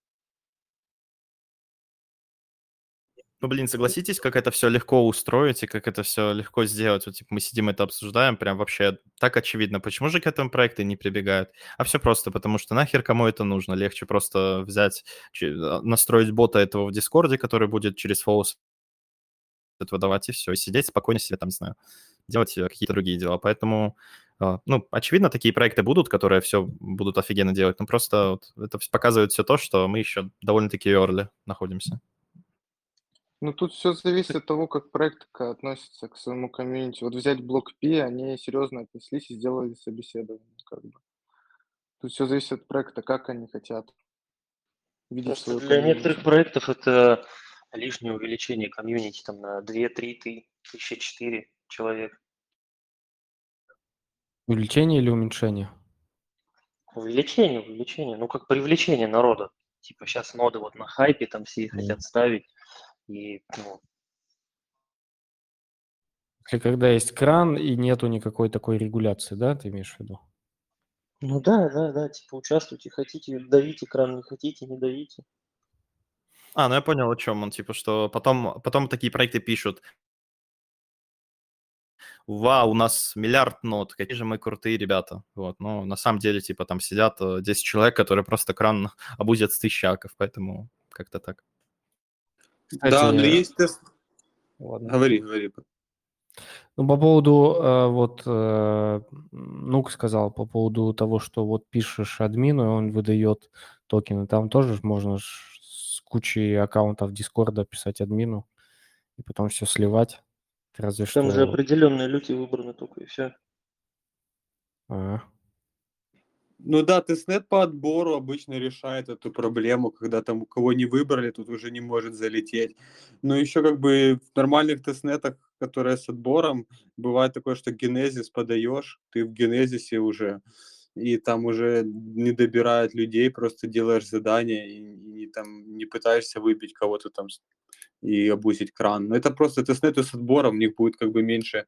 Ну, блин, согласитесь, как это все легко устроить и как это все легко сделать. Вот, типа, мы сидим это обсуждаем, прям вообще так очевидно. Почему же к этому проекты не прибегают? А все просто, потому что нахер кому это нужно? Легче просто взять, а, настроить бота этого в Дискорде, который будет через Фоус выдавать, и все, и сидеть спокойно себе там, не знаю, делать какие-то другие дела. Поэтому, а, ну, очевидно, такие проекты будут, которые все будут офигенно делать, но просто вот это показывает все то, что мы еще довольно-таки early находимся. Ну, тут все зависит от того, как проект относится к своему комьюнити. Вот взять блок P, они серьезно отнеслись и сделали собеседование, как бы. Тут все зависит от проекта, как они хотят видеть свою Для комьюнити. некоторых проектов это лишнее увеличение комьюнити там на 2-3 тысячи 4 человек. Увеличение или уменьшение? Увеличение, увеличение. Ну, как привлечение народа. Типа сейчас ноды вот на хайпе, там все их хотят ставить. И, ну, когда есть кран и нету никакой такой регуляции, да, ты имеешь в виду? Ну да, да, да, типа участвуйте, хотите, давите кран, не хотите, не давите. А, ну я понял, о чем он, типа, что потом, потом такие проекты пишут. Вау, у нас миллиард нот, какие же мы крутые ребята. Вот, но на самом деле, типа, там сидят 10 э, человек, которые просто кран обузят с тысячаков, поэтому как-то так. Кстати, да, но есть тест. Ладно. Говори, говори. Ну, по поводу, э, вот, э, Нук сказал, по поводу того, что вот пишешь админу, и он выдает токены, там тоже можно с кучей аккаунтов Дискорда писать админу и потом все сливать. Разве Там что... же определенные люди выбраны только, и все. А, Ну да, тестнет по отбору обычно решает эту проблему, когда там кого не выбрали, тут уже не может залететь. Но еще как бы в нормальных тестнетах, которые с отбором, бывает такое, что генезис подаешь, ты в генезисе уже, и там уже не добирают людей, просто делаешь задание и, и там не пытаешься выбить кого-то там и обусить кран. Но это просто тестнеты с отбором, у них будет как бы меньше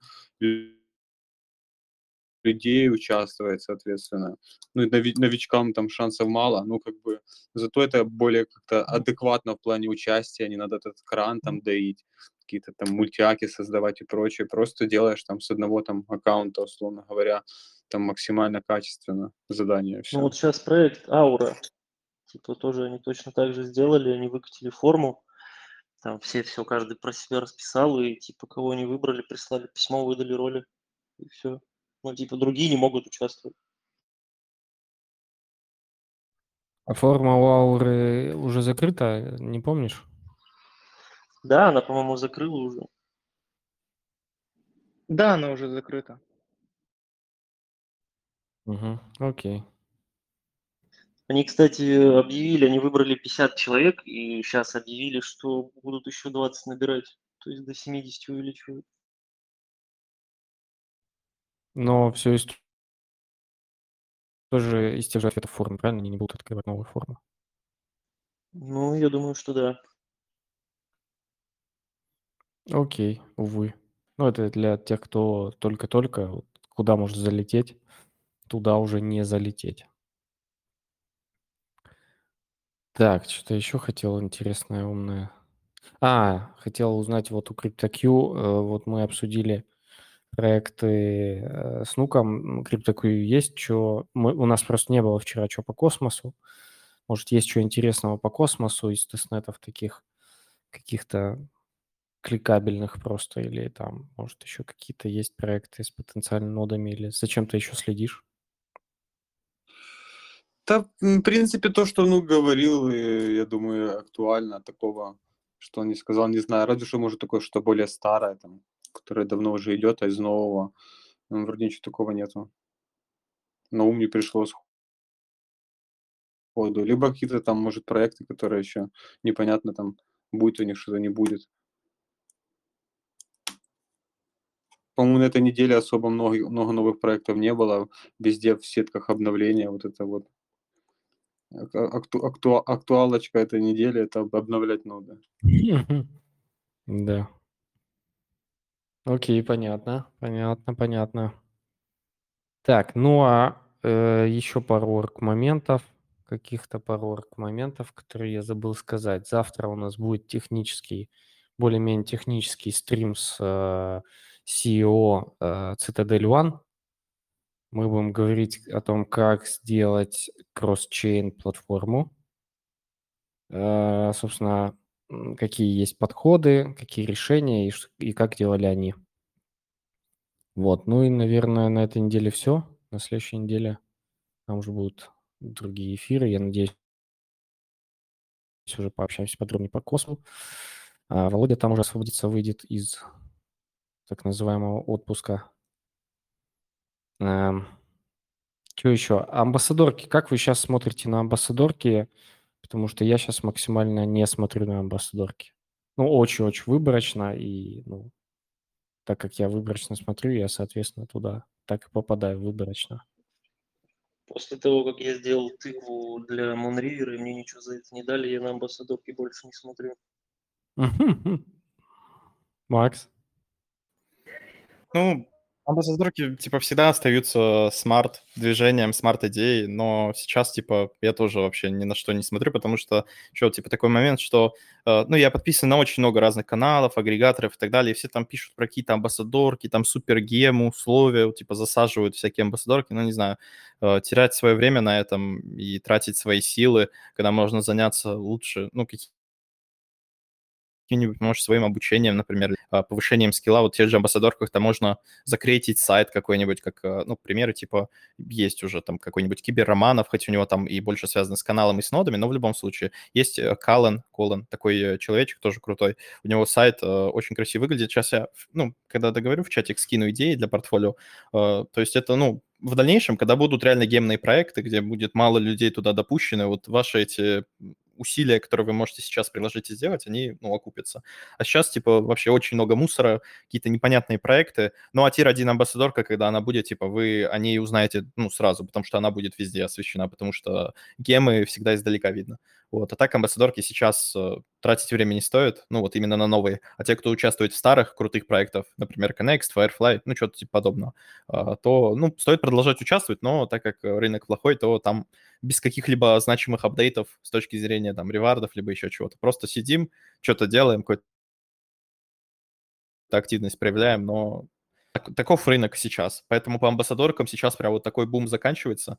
участвует, соответственно. Ну, и нови- новичкам там шансов мало, ну, как бы, зато это более как-то адекватно в плане участия, не надо этот кран там доить, какие-то там мультяки создавать и прочее, просто делаешь там с одного там аккаунта, условно говоря, там максимально качественно задание. Все. Ну вот сейчас проект Аура, типа тоже они точно так же сделали, они выкатили форму, там все все каждый про себя расписал и типа кого они выбрали, прислали письмо, выдали роли и все. Ну типа другие не могут участвовать. А форма у Ауры уже закрыта, не помнишь? Да, она, по-моему, закрыла уже. Да, она уже закрыта. Угу, окей. Они, кстати, объявили, они выбрали 50 человек, и сейчас объявили, что будут еще 20 набирать. То есть до 70 увеличивают. Но все из тоже из тех же ответов формы, правильно? Они не будут открывать новые формы. Ну, я думаю, что да. Окей, увы. Ну, это для тех, кто только-только, куда может залететь, туда уже не залететь. Так, что-то еще хотел интересное, умное. А, хотел узнать вот у CryptoQ, э, вот мы обсудили проекты э, с Нуком, CryptoQ есть, что мы, у нас просто не было вчера что по космосу. Может, есть что интересного по космосу из тестнетов таких каких-то кликабельных просто, или там, может, еще какие-то есть проекты с потенциальными нодами, или зачем ты еще следишь? Да, в принципе, то, что ну говорил, я думаю, актуально такого, что он не сказал, не знаю, разве что может такое, что более старое, там, которое давно уже идет, а из нового, ну, вроде ничего такого нету. На ум не пришло сходу. Либо какие-то там, может, проекты, которые еще непонятно, там, будет у них что-то, не будет. По-моему, на этой неделе особо много, много новых проектов не было. Везде в сетках обновления вот это вот акту, акту, актуалочка этой недели это обновлять ноды. Да. Окей, понятно, понятно, понятно. Так, ну а э, еще пару орг моментов, каких-то пару орг моментов, которые я забыл сказать. Завтра у нас будет технический, более-менее технический стрим с э, CEO э, Citadel One. Мы будем говорить о том, как сделать кросс-чейн платформу. Э, собственно, какие есть подходы, какие решения и, и как делали они. Вот, ну и, наверное, на этой неделе все. На следующей неделе там уже будут другие эфиры. Я надеюсь, уже пообщаемся подробнее по косму. А Володя там уже освободится, выйдет из так называемого отпуска. Эм, что еще? Амбассадорки. Как вы сейчас смотрите на амбассадорки? Потому что я сейчас максимально не смотрю на амбассадорки. Ну, очень-очень выборочно. И, ну, так как я выборочно смотрю, я, соответственно, туда так и попадаю выборочно. После того, как я сделал тыкву для Монривера, и мне ничего за это не дали, я на амбассадорки больше не смотрю. Макс? Ну, амбассадорки, типа, всегда остаются smart-движением, smart-идеей, но сейчас, типа, я тоже вообще ни на что не смотрю, потому что, что, типа, такой момент, что, э, ну, я подписан на очень много разных каналов, агрегаторов и так далее, и все там пишут про какие-то амбассадорки, там, супергемы, условия, типа, засаживают всякие амбассадорки, ну, не знаю, э, терять свое время на этом и тратить свои силы, когда можно заняться лучше, ну, какие каким-нибудь, может, своим обучением, например, а, повышением скилла. Вот в тех же амбассадорках-то можно закрейтить сайт какой-нибудь, как, а, ну, примеры, типа, есть уже там какой-нибудь киберроманов, хоть у него там и больше связано с каналом и с нодами, но в любом случае есть э, Каллен, Колан, такой э, человечек тоже крутой. У него сайт э, очень красиво выглядит. Сейчас я, ну, когда договорю в чатик, скину идеи для портфолио. То есть это, ну, в дальнейшем, когда будут реально гемные проекты, где будет мало людей туда допущены, вот ваши эти усилия, которые вы можете сейчас приложить и сделать, они, ну, окупятся. А сейчас, типа, вообще очень много мусора, какие-то непонятные проекты. Ну, а тир-1 амбассадорка, когда она будет, типа, вы о ней узнаете, ну, сразу, потому что она будет везде освещена, потому что гемы всегда издалека видно. Вот. А так амбассадорки сейчас э, тратить время не стоит, ну, вот именно на новые. А те, кто участвует в старых крутых проектах, например, Connect, Firefly, ну, что-то типа подобного, э, то, ну, стоит продолжать участвовать, но так как рынок плохой, то там без каких-либо значимых апдейтов с точки зрения, там, ревардов, либо еще чего-то. Просто сидим, что-то делаем, какую-то активность проявляем, но так, таков рынок сейчас. Поэтому по амбассадоркам сейчас прям вот такой бум заканчивается,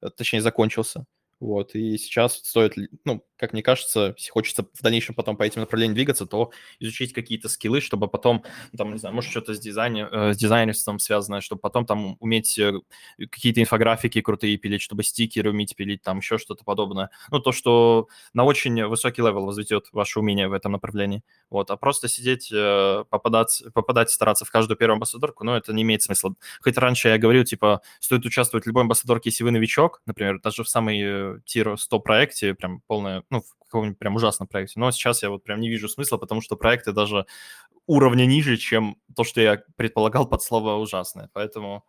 э, точнее, закончился. Вот, и сейчас стоит, ну, как мне кажется, если хочется в дальнейшем потом по этим направлениям двигаться, то изучить какие-то скиллы, чтобы потом, там, не знаю, может, что-то с, дизайне, э, с дизайнерством связанное, чтобы потом там уметь э, какие-то инфографики крутые пилить, чтобы стикеры уметь пилить, там еще что-то подобное. Ну, то, что на очень высокий левел возведет ваше умение в этом направлении. Вот, а просто сидеть, э, попадать, попадать, стараться в каждую первую амбассадорку, ну, это не имеет смысла. Хоть раньше я говорил, типа, стоит участвовать в любой амбассадорке, если вы новичок, например, даже в самой tier 100 проекте, прям полное, ну, в каком-нибудь прям ужасном проекте. Но сейчас я вот прям не вижу смысла, потому что проекты даже уровня ниже, чем то, что я предполагал под слово «ужасное». Поэтому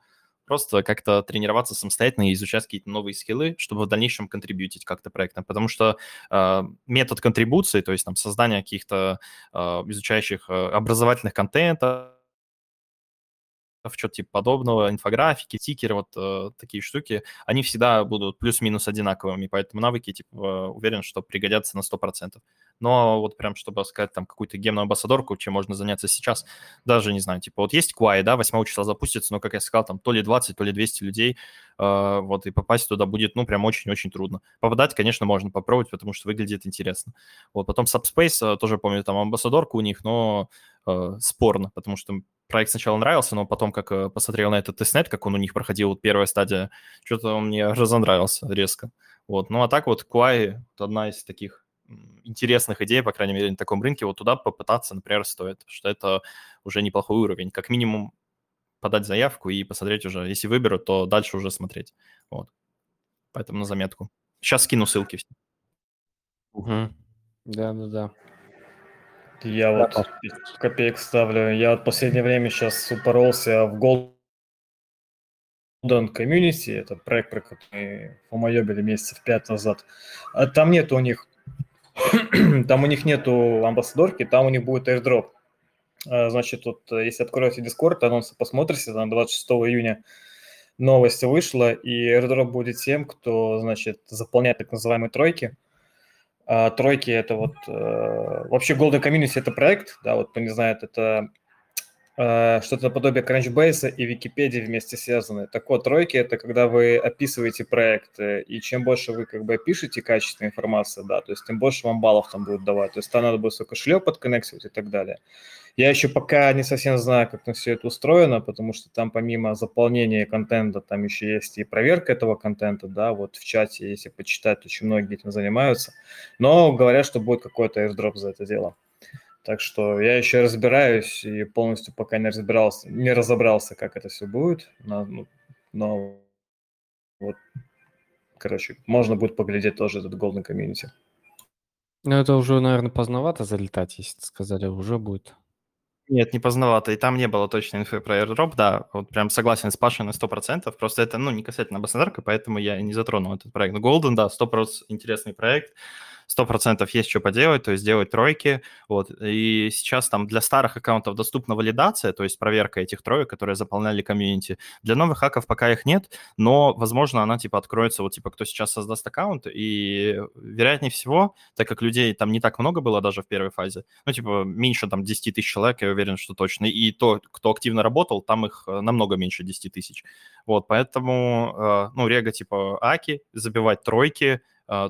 просто как-то тренироваться самостоятельно и изучать какие-то новые скиллы, чтобы в дальнейшем контрибьютить как-то проектом. Потому что э, метод контрибуции, то есть там создание каких-то э, изучающих э, образовательных контентов, что-то типа подобного, инфографики, тикеры, вот э, такие штуки, они всегда будут плюс-минус одинаковыми, поэтому навыки, типа, уверен, что пригодятся на 100%. Но вот прям, чтобы сказать там какую-то гемную амбассадорку, чем можно заняться сейчас, даже не знаю, типа, вот есть Quai, да, 8 числа запустится, но, как я сказал, там то ли 20, то ли 200 людей, э, вот, и попасть туда будет, ну, прям очень-очень трудно. Попадать, конечно, можно попробовать, потому что выглядит интересно. Вот, потом Subspace, э, тоже помню, там амбассадорка у них, но э, спорно, потому что проект сначала нравился, но потом, как э, посмотрел на этот тестнет, как он у них проходил, вот первая стадия, что-то он мне разонравился резко. Вот. Ну а так вот Quai – одна из таких интересных идей, по крайней мере, на таком рынке, вот туда попытаться, например, стоит, что это уже неплохой уровень. Как минимум подать заявку и посмотреть уже, если выберут, то дальше уже смотреть. Вот. Поэтому на заметку. Сейчас скину ссылки. Угу. Да-да-да. Я вот копеек ставлю. Я вот в последнее время сейчас упоролся в Golden Community. Это проект, про который мы помоебили месяцев пять назад. А там нет у них там у них нету амбассадорки, там у них будет airdrop. А, значит, вот если откроете Discord, анонсы посмотрите, там 26 июня новость вышла, и airdrop будет тем, кто, значит, заполняет так называемые тройки. А, тройки это вот э, вообще Golden Community это проект, да, вот кто не знает, это э, что-то подобие Crunchbase и Википедии вместе связаны. Так вот, тройки это когда вы описываете проект, и чем больше вы как бы пишете качественной информации, да, то есть тем больше вам баллов там будут давать. То есть там надо будет свой кошелек подконнексировать и так далее. Я еще пока не совсем знаю, как там все это устроено, потому что там помимо заполнения контента, там еще есть и проверка этого контента, да, вот в чате, если почитать, очень многие этим занимаются. Но говорят, что будет какой-то airdrop за это дело. Так что я еще разбираюсь и полностью пока не разбирался, не разобрался, как это все будет. Но, ну, но вот, короче, можно будет поглядеть тоже этот Golden Community. Ну, это уже, наверное, поздновато залетать, если сказали, уже будет. Нет, не поздновато. И там не было точной инфы про airdrop, да. Вот прям согласен с Пашей на 100%. Просто это, ну, не касательно Баснарка, поэтому я не затронул этот проект. Но Golden, да, 100% интересный проект сто процентов есть что поделать, то есть делать тройки, вот, и сейчас там для старых аккаунтов доступна валидация, то есть проверка этих троек, которые заполняли комьюнити. Для новых хаков пока их нет, но, возможно, она, типа, откроется, вот, типа, кто сейчас создаст аккаунт, и, вероятнее всего, так как людей там не так много было даже в первой фазе, ну, типа, меньше там 10 тысяч человек, я уверен, что точно, и то, кто активно работал, там их э, намного меньше 10 тысяч. Вот, поэтому, э, ну, рега типа Аки, забивать тройки,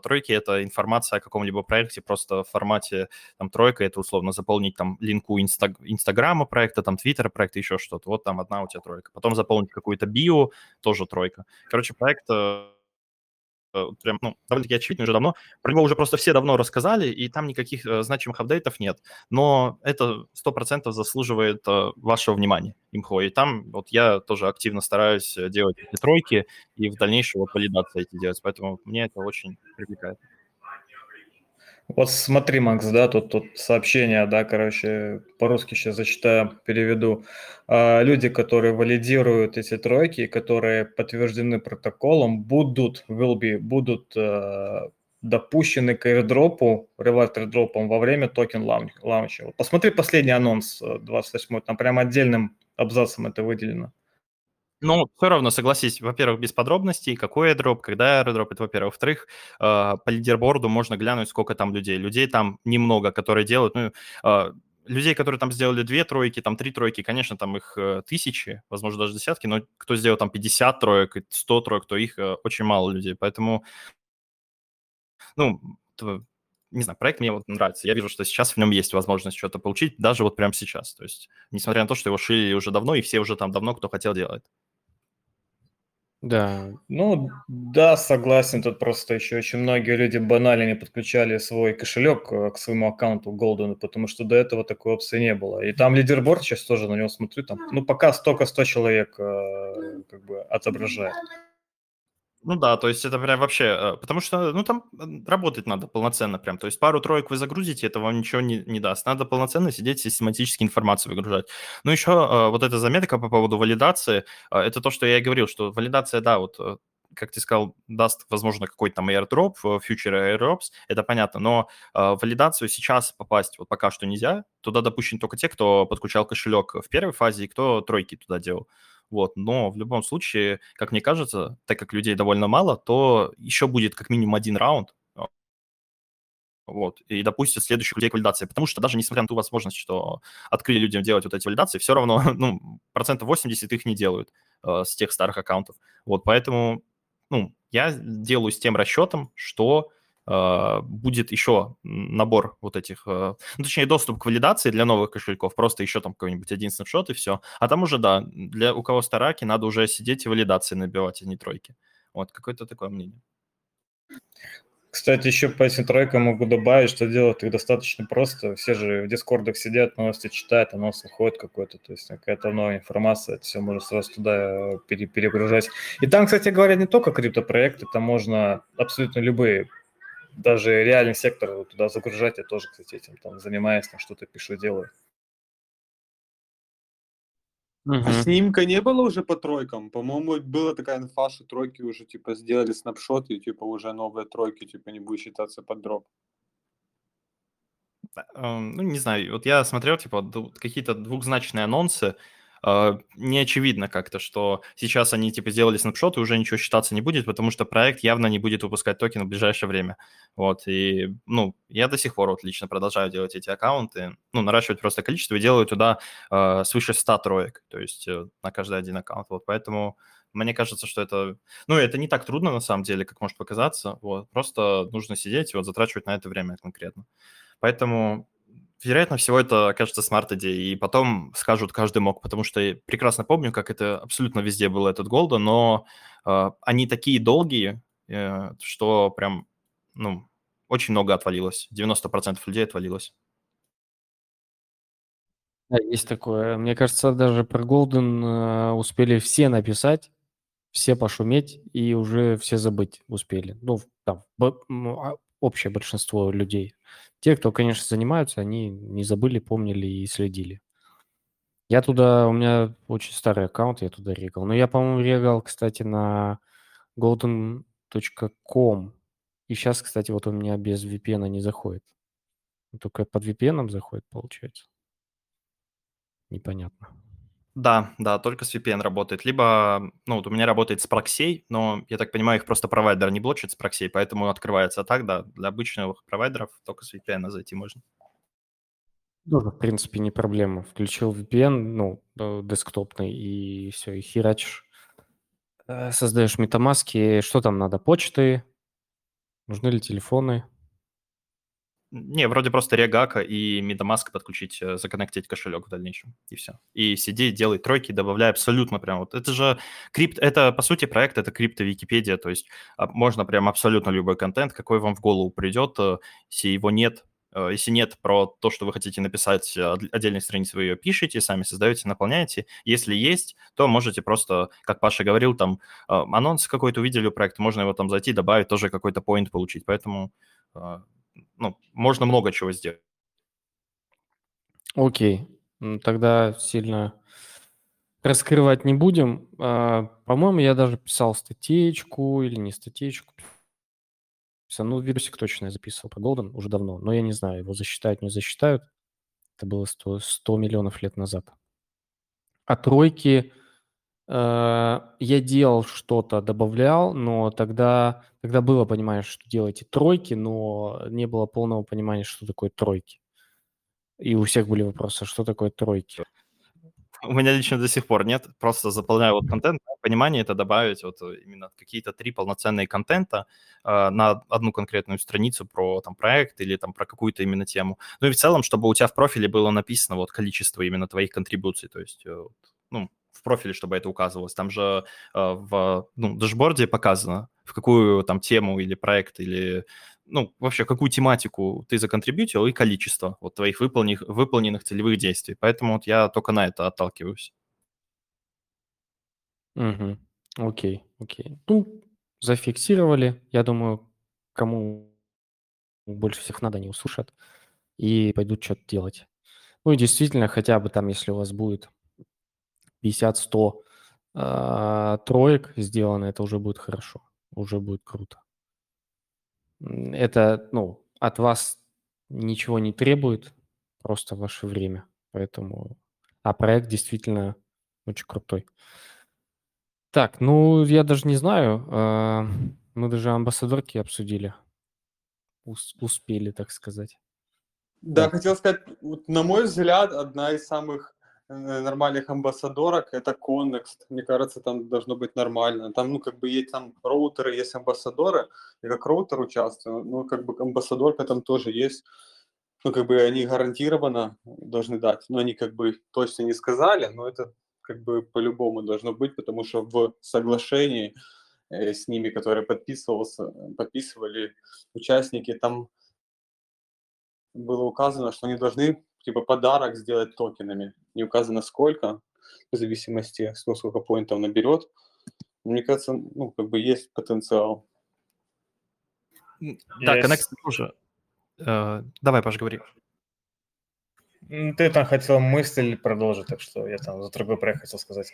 тройки — это информация о каком-либо проекте, просто в формате там тройка — это условно заполнить там линку инста- Инстаграма проекта, там Твиттера проекта, еще что-то. Вот там одна у тебя тройка. Потом заполнить какую-то био, тоже тройка. Короче, проект Э, прям, ну, довольно-таки очевидно уже давно. Про него уже просто все давно рассказали, и там никаких э, значимых апдейтов нет. Но это 100% заслуживает э, вашего внимания, имхо. И там вот я тоже активно стараюсь э, делать эти тройки и в дальнейшем вот валидации эти делать. Поэтому мне это очень привлекает. Вот смотри, Макс, да, тут, тут сообщение, да, короче, по-русски сейчас зачитаю, переведу. А, люди, которые валидируют эти тройки, которые подтверждены протоколом, будут, will be, будут а, допущены к airdropу, reward airdropом во время токен лаунча. Посмотри последний анонс 28 э, там прям отдельным абзацем это выделено. Ну, все равно, согласись, во-первых, без подробностей, какой airdrop, когда airdrop, это во-первых. Во-вторых, э, по лидерборду можно глянуть, сколько там людей. Людей там немного, которые делают, ну, э, людей, которые там сделали две тройки, там три тройки, конечно, там их э, тысячи, возможно, даже десятки, но кто сделал там 50 троек, 100 троек, то их очень мало людей. Поэтому, ну, не знаю, проект мне вот нравится. Я вижу, что сейчас в нем есть возможность что-то получить, даже вот прямо сейчас. То есть, несмотря на то, что его шили уже давно, и все уже там давно, кто хотел, делать. Да. Ну, да, согласен. Тут просто еще очень многие люди банально не подключали свой кошелек э, к своему аккаунту Golden, потому что до этого такой опции не было. И там лидерборд сейчас тоже на него смотрю, там, ну, пока столько 100 человек э, как бы отображает. Ну да, то есть это прям вообще, э, потому что, ну там работать надо полноценно прям, то есть пару-троек вы загрузите, это вам ничего не, не даст. Надо полноценно сидеть, систематически информацию выгружать. Ну еще э, вот эта заметка по поводу валидации, э, это то, что я и говорил, что валидация, да, вот как ты сказал, даст, возможно, какой-то там airdrop, future airdrops, это понятно, но э, валидацию сейчас попасть вот пока что нельзя. Туда допущены только те, кто подключал кошелек в первой фазе и кто тройки туда делал. Вот. Но в любом случае, как мне кажется, так как людей довольно мало, то еще будет как минимум один раунд, а, вот, и допустят следующих людей к валидации, потому что даже несмотря на ту возможность, что открыли людям делать вот эти валидации, все равно, ну, процентов 80 их не делают э, с тех старых аккаунтов, вот, поэтому, ну, я делаю с тем расчетом, что будет еще набор вот этих, uh, ну, точнее, доступ к валидации для новых кошельков, просто еще там какой-нибудь один снапшот и все. А там уже, да, для у кого стараки, надо уже сидеть и валидации набивать, а не тройки. Вот, какое-то такое мнение. Кстати, еще по этим тройкам могу добавить, что делать их достаточно просто. Все же в дискордах сидят, новости читают, анонс выходит какой-то, то есть какая-то новая информация, это все можно сразу туда пере перегружать. И там, кстати говоря, не только криптопроекты, там можно абсолютно любые даже реальный сектор туда загружать, я тоже, кстати, этим там занимаюсь, там что-то пишу, делаю. Угу. А снимка не было уже по тройкам? По-моему, была такая инфа, что тройки уже, типа, сделали снапшоты, и, типа, уже новые тройки, типа, не будет считаться под дроп. Ну, не знаю, вот я смотрел, типа, какие-то двухзначные анонсы, а, не очевидно как-то, что сейчас они типа сделали снапшот и уже ничего считаться не будет, потому что проект явно не будет выпускать токен в ближайшее время. Вот, и, ну, я до сих пор вот лично продолжаю делать эти аккаунты, ну, наращивать просто количество и делаю туда э, свыше 100 троек, то есть э, на каждый один аккаунт, вот, поэтому мне кажется, что это, ну, это не так трудно на самом деле, как может показаться, вот, просто нужно сидеть и вот затрачивать на это время конкретно. Поэтому вероятно всего, это окажется smart-идеей, и потом скажут каждый мог, потому что я прекрасно помню, как это абсолютно везде было этот голда, но э, они такие долгие, э, что прям, ну, очень много отвалилось, 90% людей отвалилось. Да, есть такое. Мне кажется, даже про Golden э, успели все написать, все пошуметь и уже все забыть успели. Ну, там, а, общее большинство людей. Те, кто, конечно, занимаются, они не забыли, помнили и следили. Я туда, у меня очень старый аккаунт, я туда регал. Но я, по-моему, регал, кстати, на golden.com. И сейчас, кстати, вот у меня без VPN не заходит. Только под VPN заходит, получается. Непонятно. Да, да, только с VPN работает. Либо, ну, вот у меня работает с проксей, но, я так понимаю, их просто провайдер не блочит с проксей, поэтому открывается. А так, да, для обычных провайдеров только с VPN зайти можно. Тоже, в принципе, не проблема. Включил VPN, ну, десктопный, и все, и херачишь. Э, создаешь метамаски. Что там надо? Почты, Нужны ли телефоны? Не, вроде просто Регака и MetaMask подключить, э, законнектить кошелек в дальнейшем, и все. И сиди, делай тройки, добавляй абсолютно прям вот. Это же крипт, это по сути проект, это крипто Википедия, то есть а, можно прям абсолютно любой контент, какой вам в голову придет, э, если его нет, э, если нет про то, что вы хотите написать отдельной странице, вы ее пишете, сами создаете, наполняете. Если есть, то можете просто, как Паша говорил, там анонс какой-то увидели у проекта, можно его там зайти, добавить, тоже какой-то point получить. Поэтому ну, можно много чего сделать. Окей, тогда сильно раскрывать не будем. А, по-моему, я даже писал статейку или не статейку. Ну, видосик точно я записывал про Голден уже давно, но я не знаю, его засчитают, не засчитают. Это было 100, 100 миллионов лет назад. А тройки я делал что-то, добавлял, но тогда, тогда было понимание, что делаете тройки, но не было полного понимания, что такое тройки. И у всех были вопросы, что такое тройки. У меня лично до сих пор нет, просто заполняю вот контент, понимание это добавить вот именно какие-то три полноценные контента э, на одну конкретную страницу про там проект или там про какую-то именно тему. Ну и в целом, чтобы у тебя в профиле было написано вот количество именно твоих контрибуций, то есть э, ну, в профиле, чтобы это указывалось. Там же э, в ну, дашборде показано, в какую там тему или проект, или ну, вообще, какую тематику ты законтрибьютил и количество вот твоих выполненных, выполненных целевых действий. Поэтому вот я только на это отталкиваюсь. Угу. Окей, окей. Ну, зафиксировали. Я думаю, кому больше всех надо, не услышат и пойдут что-то делать. Ну и действительно, хотя бы там, если у вас будет 50-100 а, троек сделано, это уже будет хорошо, уже будет круто. Это, ну, от вас ничего не требует, просто ваше время. Поэтому, а проект действительно очень крутой. Так, ну, я даже не знаю, э, мы даже амбассадорки обсудили. Ус- успели, так сказать. Да, да, хотел сказать, вот, на мой взгляд, одна из самых нормальных амбассадорок, это Connext. Мне кажется, там должно быть нормально. Там, ну, как бы есть там роутеры, есть амбассадоры, и как роутер участвую, ну, как бы амбассадорка там тоже есть. Ну, как бы они гарантированно должны дать. Но они как бы точно не сказали, но это как бы по-любому должно быть, потому что в соглашении э, с ними, которые подписывался, подписывали участники, там было указано, что они должны типа подарок сделать токенами. Не указано сколько, в зависимости сколько поинтов наберет. Мне кажется, ну, как бы есть потенциал. Да, есть. Connect тоже. Э, давай, Паш, говори. Ты там хотел мысль продолжить, так что я там за другой проект хотел сказать.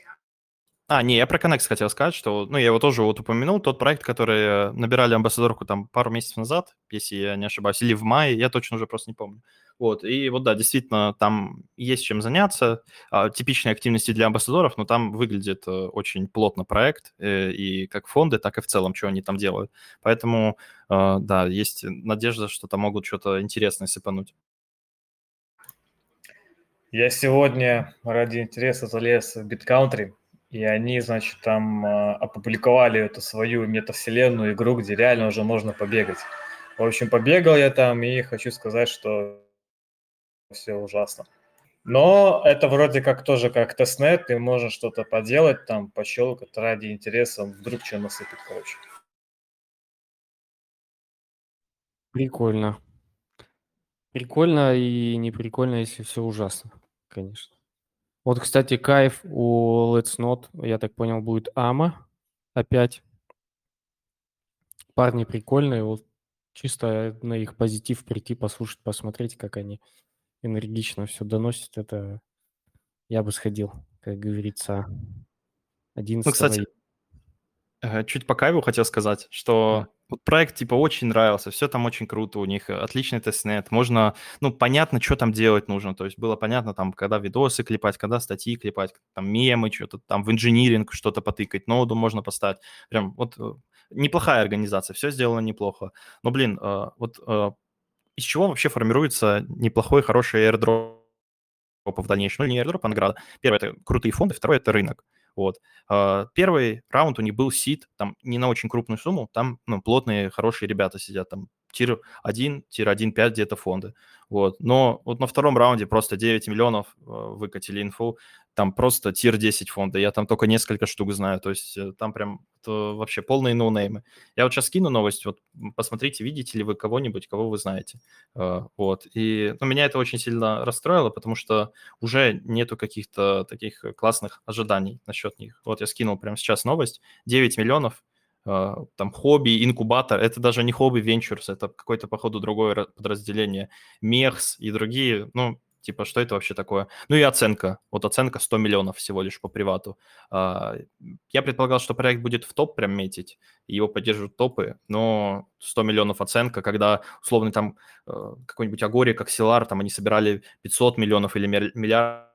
А, не, я про Connect хотел сказать, что, ну, я его тоже вот упомянул, тот проект, который э, набирали амбассадорку там пару месяцев назад, если я не ошибаюсь, или в мае, я точно уже просто не помню. Вот, и вот да, действительно, там есть чем заняться, а, типичные активности для амбассадоров, но там выглядит э, очень плотно проект, э, и как фонды, так и в целом, что они там делают. Поэтому, э, да, есть надежда, что там могут что-то интересное сыпануть. Я сегодня ради интереса залез в BitCountry, и они, значит, там опубликовали эту свою метавселенную игру, где реально уже можно побегать. В общем, побегал я там и хочу сказать, что все ужасно. Но это вроде как тоже как тестнет, ты можешь что-то поделать, там, пощелкать ради интереса, вдруг что насыпет, короче. Прикольно. Прикольно и не прикольно, если все ужасно, конечно. Вот, кстати, кайф у Let's Not, я так понял, будет Ама опять. Парни прикольные, вот чисто на их позитив прийти, послушать, посмотреть, как они энергично все доносят, это я бы сходил, как говорится, 11 Ну, кстати, э, чуть по кайву хотел сказать, что вот проект типа очень нравился, все там очень круто, у них отличный тестнет, можно, ну, понятно, что там делать нужно, то есть было понятно там, когда видосы клепать, когда статьи клепать, там мемы, что-то там в инжиниринг что-то потыкать, ноду можно поставить, прям вот э, неплохая организация, все сделано неплохо, но, блин, э, вот из чего вообще формируется неплохой, хороший airdrop в дальнейшем? Ну, не airdrop, а награда. Первое – это крутые фонды, второе – это рынок. Вот. А, первый раунд у них был сид, там не на очень крупную сумму, там ну, плотные, хорошие ребята сидят, там тир 1, тир 1.5 где-то фонды. Вот. Но вот на втором раунде просто 9 миллионов э, выкатили инфу, там просто тир 10 фонда, я там только несколько штук знаю, то есть э, там прям вообще полные ноунеймы. Я вот сейчас скину новость, вот посмотрите, видите ли вы кого-нибудь, кого вы знаете. Э, вот. И ну, меня это очень сильно расстроило, потому что уже нету каких-то таких классных ожиданий насчет них. Вот я скинул прямо сейчас новость, 9 миллионов, э, там хобби, инкубатор, это даже не хобби венчурс, это какое-то, походу, другое подразделение, мехс и другие, ну, Типа, что это вообще такое? Ну и оценка. Вот оценка 100 миллионов всего лишь по привату. А, я предполагал, что проект будет в топ прям метить, его поддерживают топы, но 100 миллионов оценка, когда условно там э, какой-нибудь Агори, как Силар, там они собирали 500 миллионов или миллиард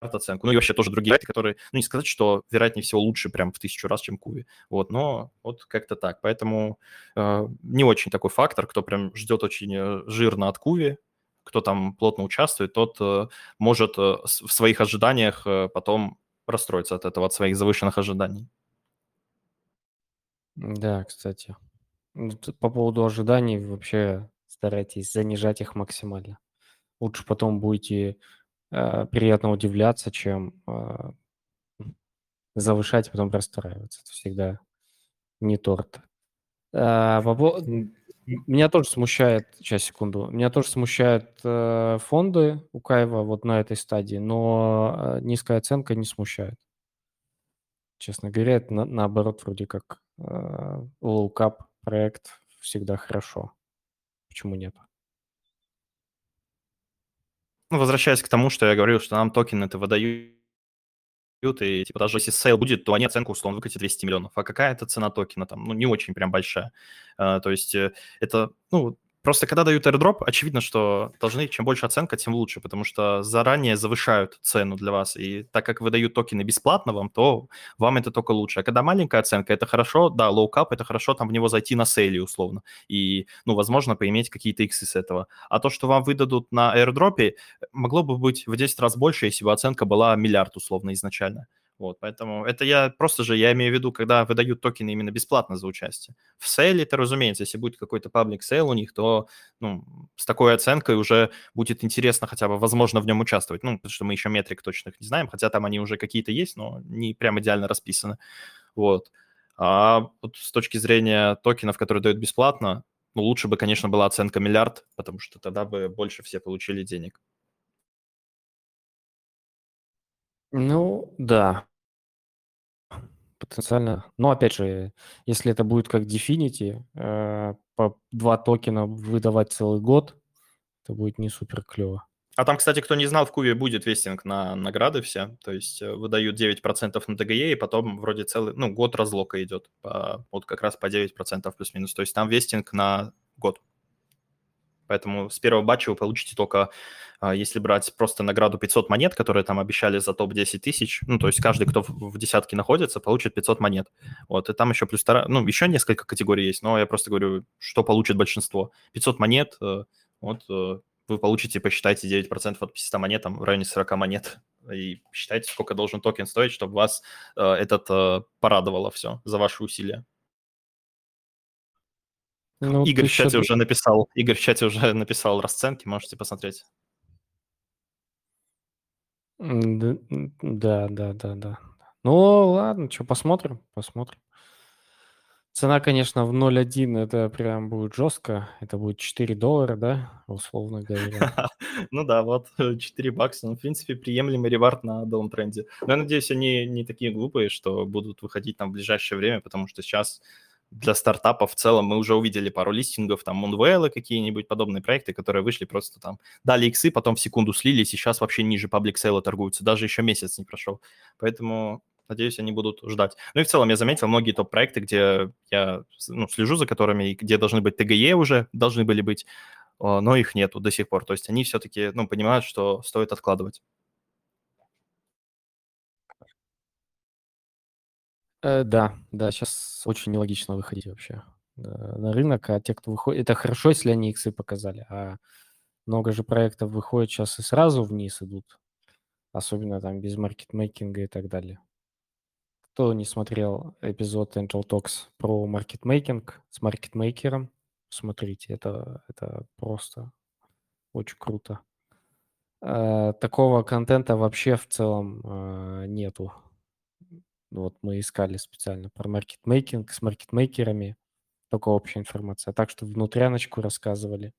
оценку. Ну и вообще тоже другие проекты, которые, ну не сказать, что вероятнее всего лучше прям в тысячу раз, чем Куви. Вот, но вот как-то так. Поэтому э, не очень такой фактор, кто прям ждет очень э, жирно от Куви, кто там плотно участвует, тот э, может э, в своих ожиданиях э, потом расстроиться от этого, от своих завышенных ожиданий. Да, кстати. По поводу ожиданий вообще старайтесь занижать их максимально. Лучше потом будете э, приятно удивляться, чем э, завышать, потом расстраиваться. Это всегда не торт. А, по, меня тоже смущает, сейчас, секунду, меня тоже смущают э, фонды у Каева вот на этой стадии, но э, низкая оценка не смущает. Честно говоря, это на, наоборот вроде как э, low cap проект всегда хорошо. Почему нет? Ну, возвращаясь к тому, что я говорил, что нам токены это выдают и типа даже если sale будет, то они оценку условно выкатят 200 миллионов. А какая это цена токена там? Ну, не очень прям большая. Э, то есть э, это, ну, Просто когда дают airdrop, очевидно, что должны, чем больше оценка, тем лучше, потому что заранее завышают цену для вас. И так как выдают токены бесплатно вам, то вам это только лучше. А когда маленькая оценка, это хорошо, да, cap, это хорошо там в него зайти на сейле условно. И, ну, возможно, поиметь какие-то иксы с этого. А то, что вам выдадут на airdrop, могло бы быть в 10 раз больше, если бы оценка была миллиард условно изначально. Вот, поэтому это я просто же, я имею в виду, когда выдают токены именно бесплатно за участие. В сейле это, разумеется, если будет какой-то public sale у них, то ну, с такой оценкой уже будет интересно хотя бы, возможно, в нем участвовать. Ну, потому что мы еще метрик точных не знаем, хотя там они уже какие-то есть, но не прям идеально расписаны. Вот. А вот с точки зрения токенов, которые дают бесплатно, ну, лучше бы, конечно, была оценка миллиард, потому что тогда бы больше все получили денег. Ну, да потенциально. Но опять же, если это будет как Definity, э, по два токена выдавать целый год, это будет не супер клево. А там, кстати, кто не знал, в Куве будет вестинг на награды все. То есть э, выдают 9% на ТГЕ, и потом вроде целый, ну, год разлока идет. По, вот как раз по 9% плюс-минус. То есть там вестинг на год. Поэтому с первого батча вы получите только, а, если брать просто награду 500 монет, которые там обещали за топ-10 тысяч, ну, то есть каждый, кто в десятке находится, получит 500 монет. Вот, и там еще плюс, ну, еще несколько категорий есть, но я просто говорю, что получит большинство. 500 монет, э, вот, э, вы получите, посчитайте, 9% от 500 монет, там, в районе 40 монет, и считайте, сколько должен токен стоить, чтобы вас э, этот порадовало все за ваши усилия. Ну, Игорь в чате уже написал, Игорь в чате уже написал расценки, можете посмотреть. Да, да, да, да. Ну, ладно, что, посмотрим, посмотрим. Цена, конечно, в 0.1 это прям будет жестко. Это будет 4 доллара, да, условно говоря. Ну да, вот 4 бакса. Ну, в принципе, приемлемый ревард на даунтренде. Но я надеюсь, они не такие глупые, что будут выходить там в ближайшее время, потому что сейчас для стартапов в целом мы уже увидели пару листингов, там Moonwell какие-нибудь подобные проекты, которые вышли просто там, дали иксы, потом в секунду слились, и сейчас вообще ниже паблик сейла торгуются, даже еще месяц не прошел. Поэтому, надеюсь, они будут ждать. Ну и в целом я заметил многие топ-проекты, где я ну, слежу за которыми, где должны быть ТГЕ уже, должны были быть, но их нету до сих пор. То есть они все-таки ну, понимают, что стоит откладывать. Э, да, да, сейчас очень нелогично выходить вообще на рынок, а те, кто выходит, это хорошо, если они иксы показали, а много же проектов выходит сейчас и сразу вниз идут, особенно там без маркетмейкинга и так далее. Кто не смотрел эпизод Angel Talks про маркетмейкинг с маркетмейкером, смотрите, это, это просто очень круто. Э, такого контента вообще в целом э, нету. Вот мы искали специально про маркетмейкинг с маркетмейкерами, только общая информация. Так что внутряночку рассказывали.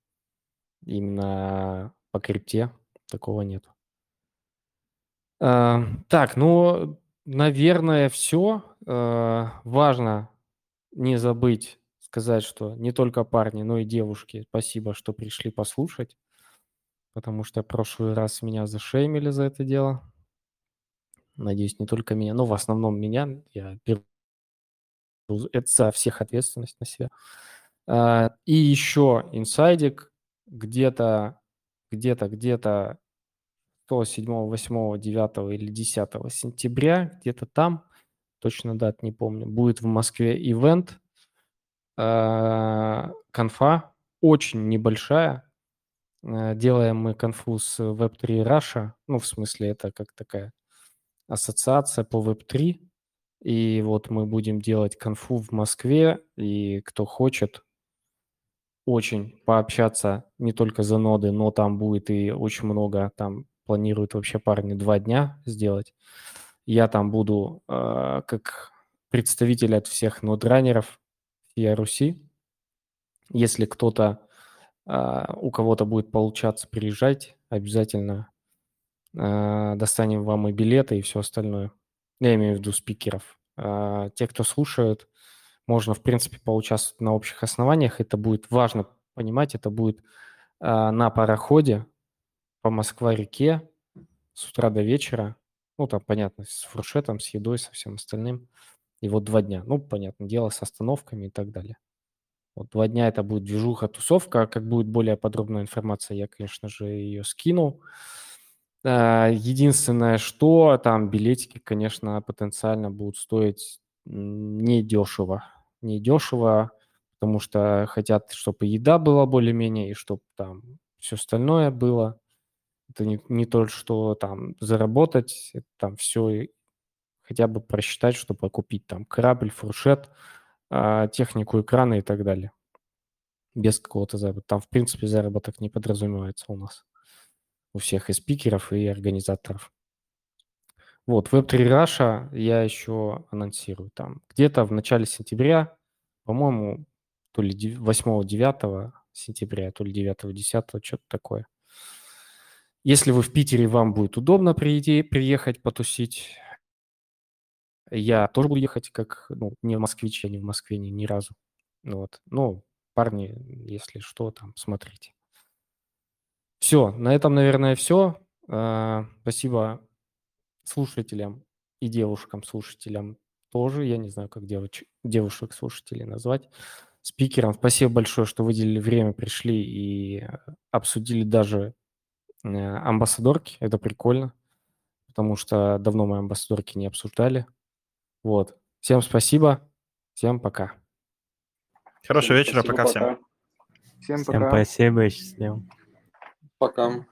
Именно по крипте такого нету. Э, так, ну, наверное, все. Важно не забыть сказать, что не только парни, но и девушки, спасибо, что пришли послушать потому что прошлый раз меня зашеймили за это дело. Надеюсь, не только меня, но в основном меня. Я беру это за всех ответственность на себя. А, и еще инсайдик где-то, где-то, где-то 7, 8, 9 или 10 сентября, где-то там, точно дат не помню, будет в Москве ивент, а, конфа, очень небольшая, Э, делаем мы конфуз Web3 Russia, ну, в смысле, это как такая ассоциация по Web3, и вот мы будем делать конфу в Москве, и кто хочет очень пообщаться не только за ноды, но там будет и очень много, там планируют вообще парни два дня сделать. Я там буду э, как представитель от всех нодранеров и Руси. Если кто-то а, у кого-то будет получаться приезжать, обязательно достанем вам и билеты, и все остальное. Я имею в виду спикеров. А, те, кто слушают, можно, в принципе, поучаствовать на общих основаниях. Это будет важно понимать, это будет на пароходе по Москва-реке с утра до вечера. Ну, там, понятно, с фуршетом, с едой, со всем остальным. И вот два дня. Ну, понятное дело, с остановками и так далее. Вот два дня это будет движуха, тусовка. Как будет более подробная информация, я, конечно же, ее скину. А, единственное, что там билетики, конечно, потенциально будут стоить недешево. Недешево, потому что хотят, чтобы еда была более-менее, и чтобы там все остальное было. Это не, не то, что там заработать, это там все хотя бы просчитать, чтобы купить там корабль, фуршет – а, технику экрана и так далее. Без какого-то заработка. Там, в принципе, заработок не подразумевается у нас. У всех и спикеров, и организаторов. Вот, Web3 Russia я еще анонсирую там. Где-то в начале сентября, по-моему, то ли 8-9 сентября, то ли 9-10, что-то такое. Если вы в Питере, вам будет удобно приехать потусить, я тоже буду ехать как, ну, не москвич, я не в Москве ни, ни разу. Вот. Ну, парни, если что, там, смотрите. Все, на этом, наверное, все. А, спасибо слушателям и девушкам-слушателям тоже. Я не знаю, как девоч- девушек-слушателей назвать. Спикерам спасибо большое, что выделили время, пришли и обсудили даже э, амбассадорки. Это прикольно, потому что давно мы амбассадорки не обсуждали. Вот. Всем спасибо. Всем пока. Хорошего вечера. Пока всем. Всем Всем пока. спасибо и счастливо. Пока.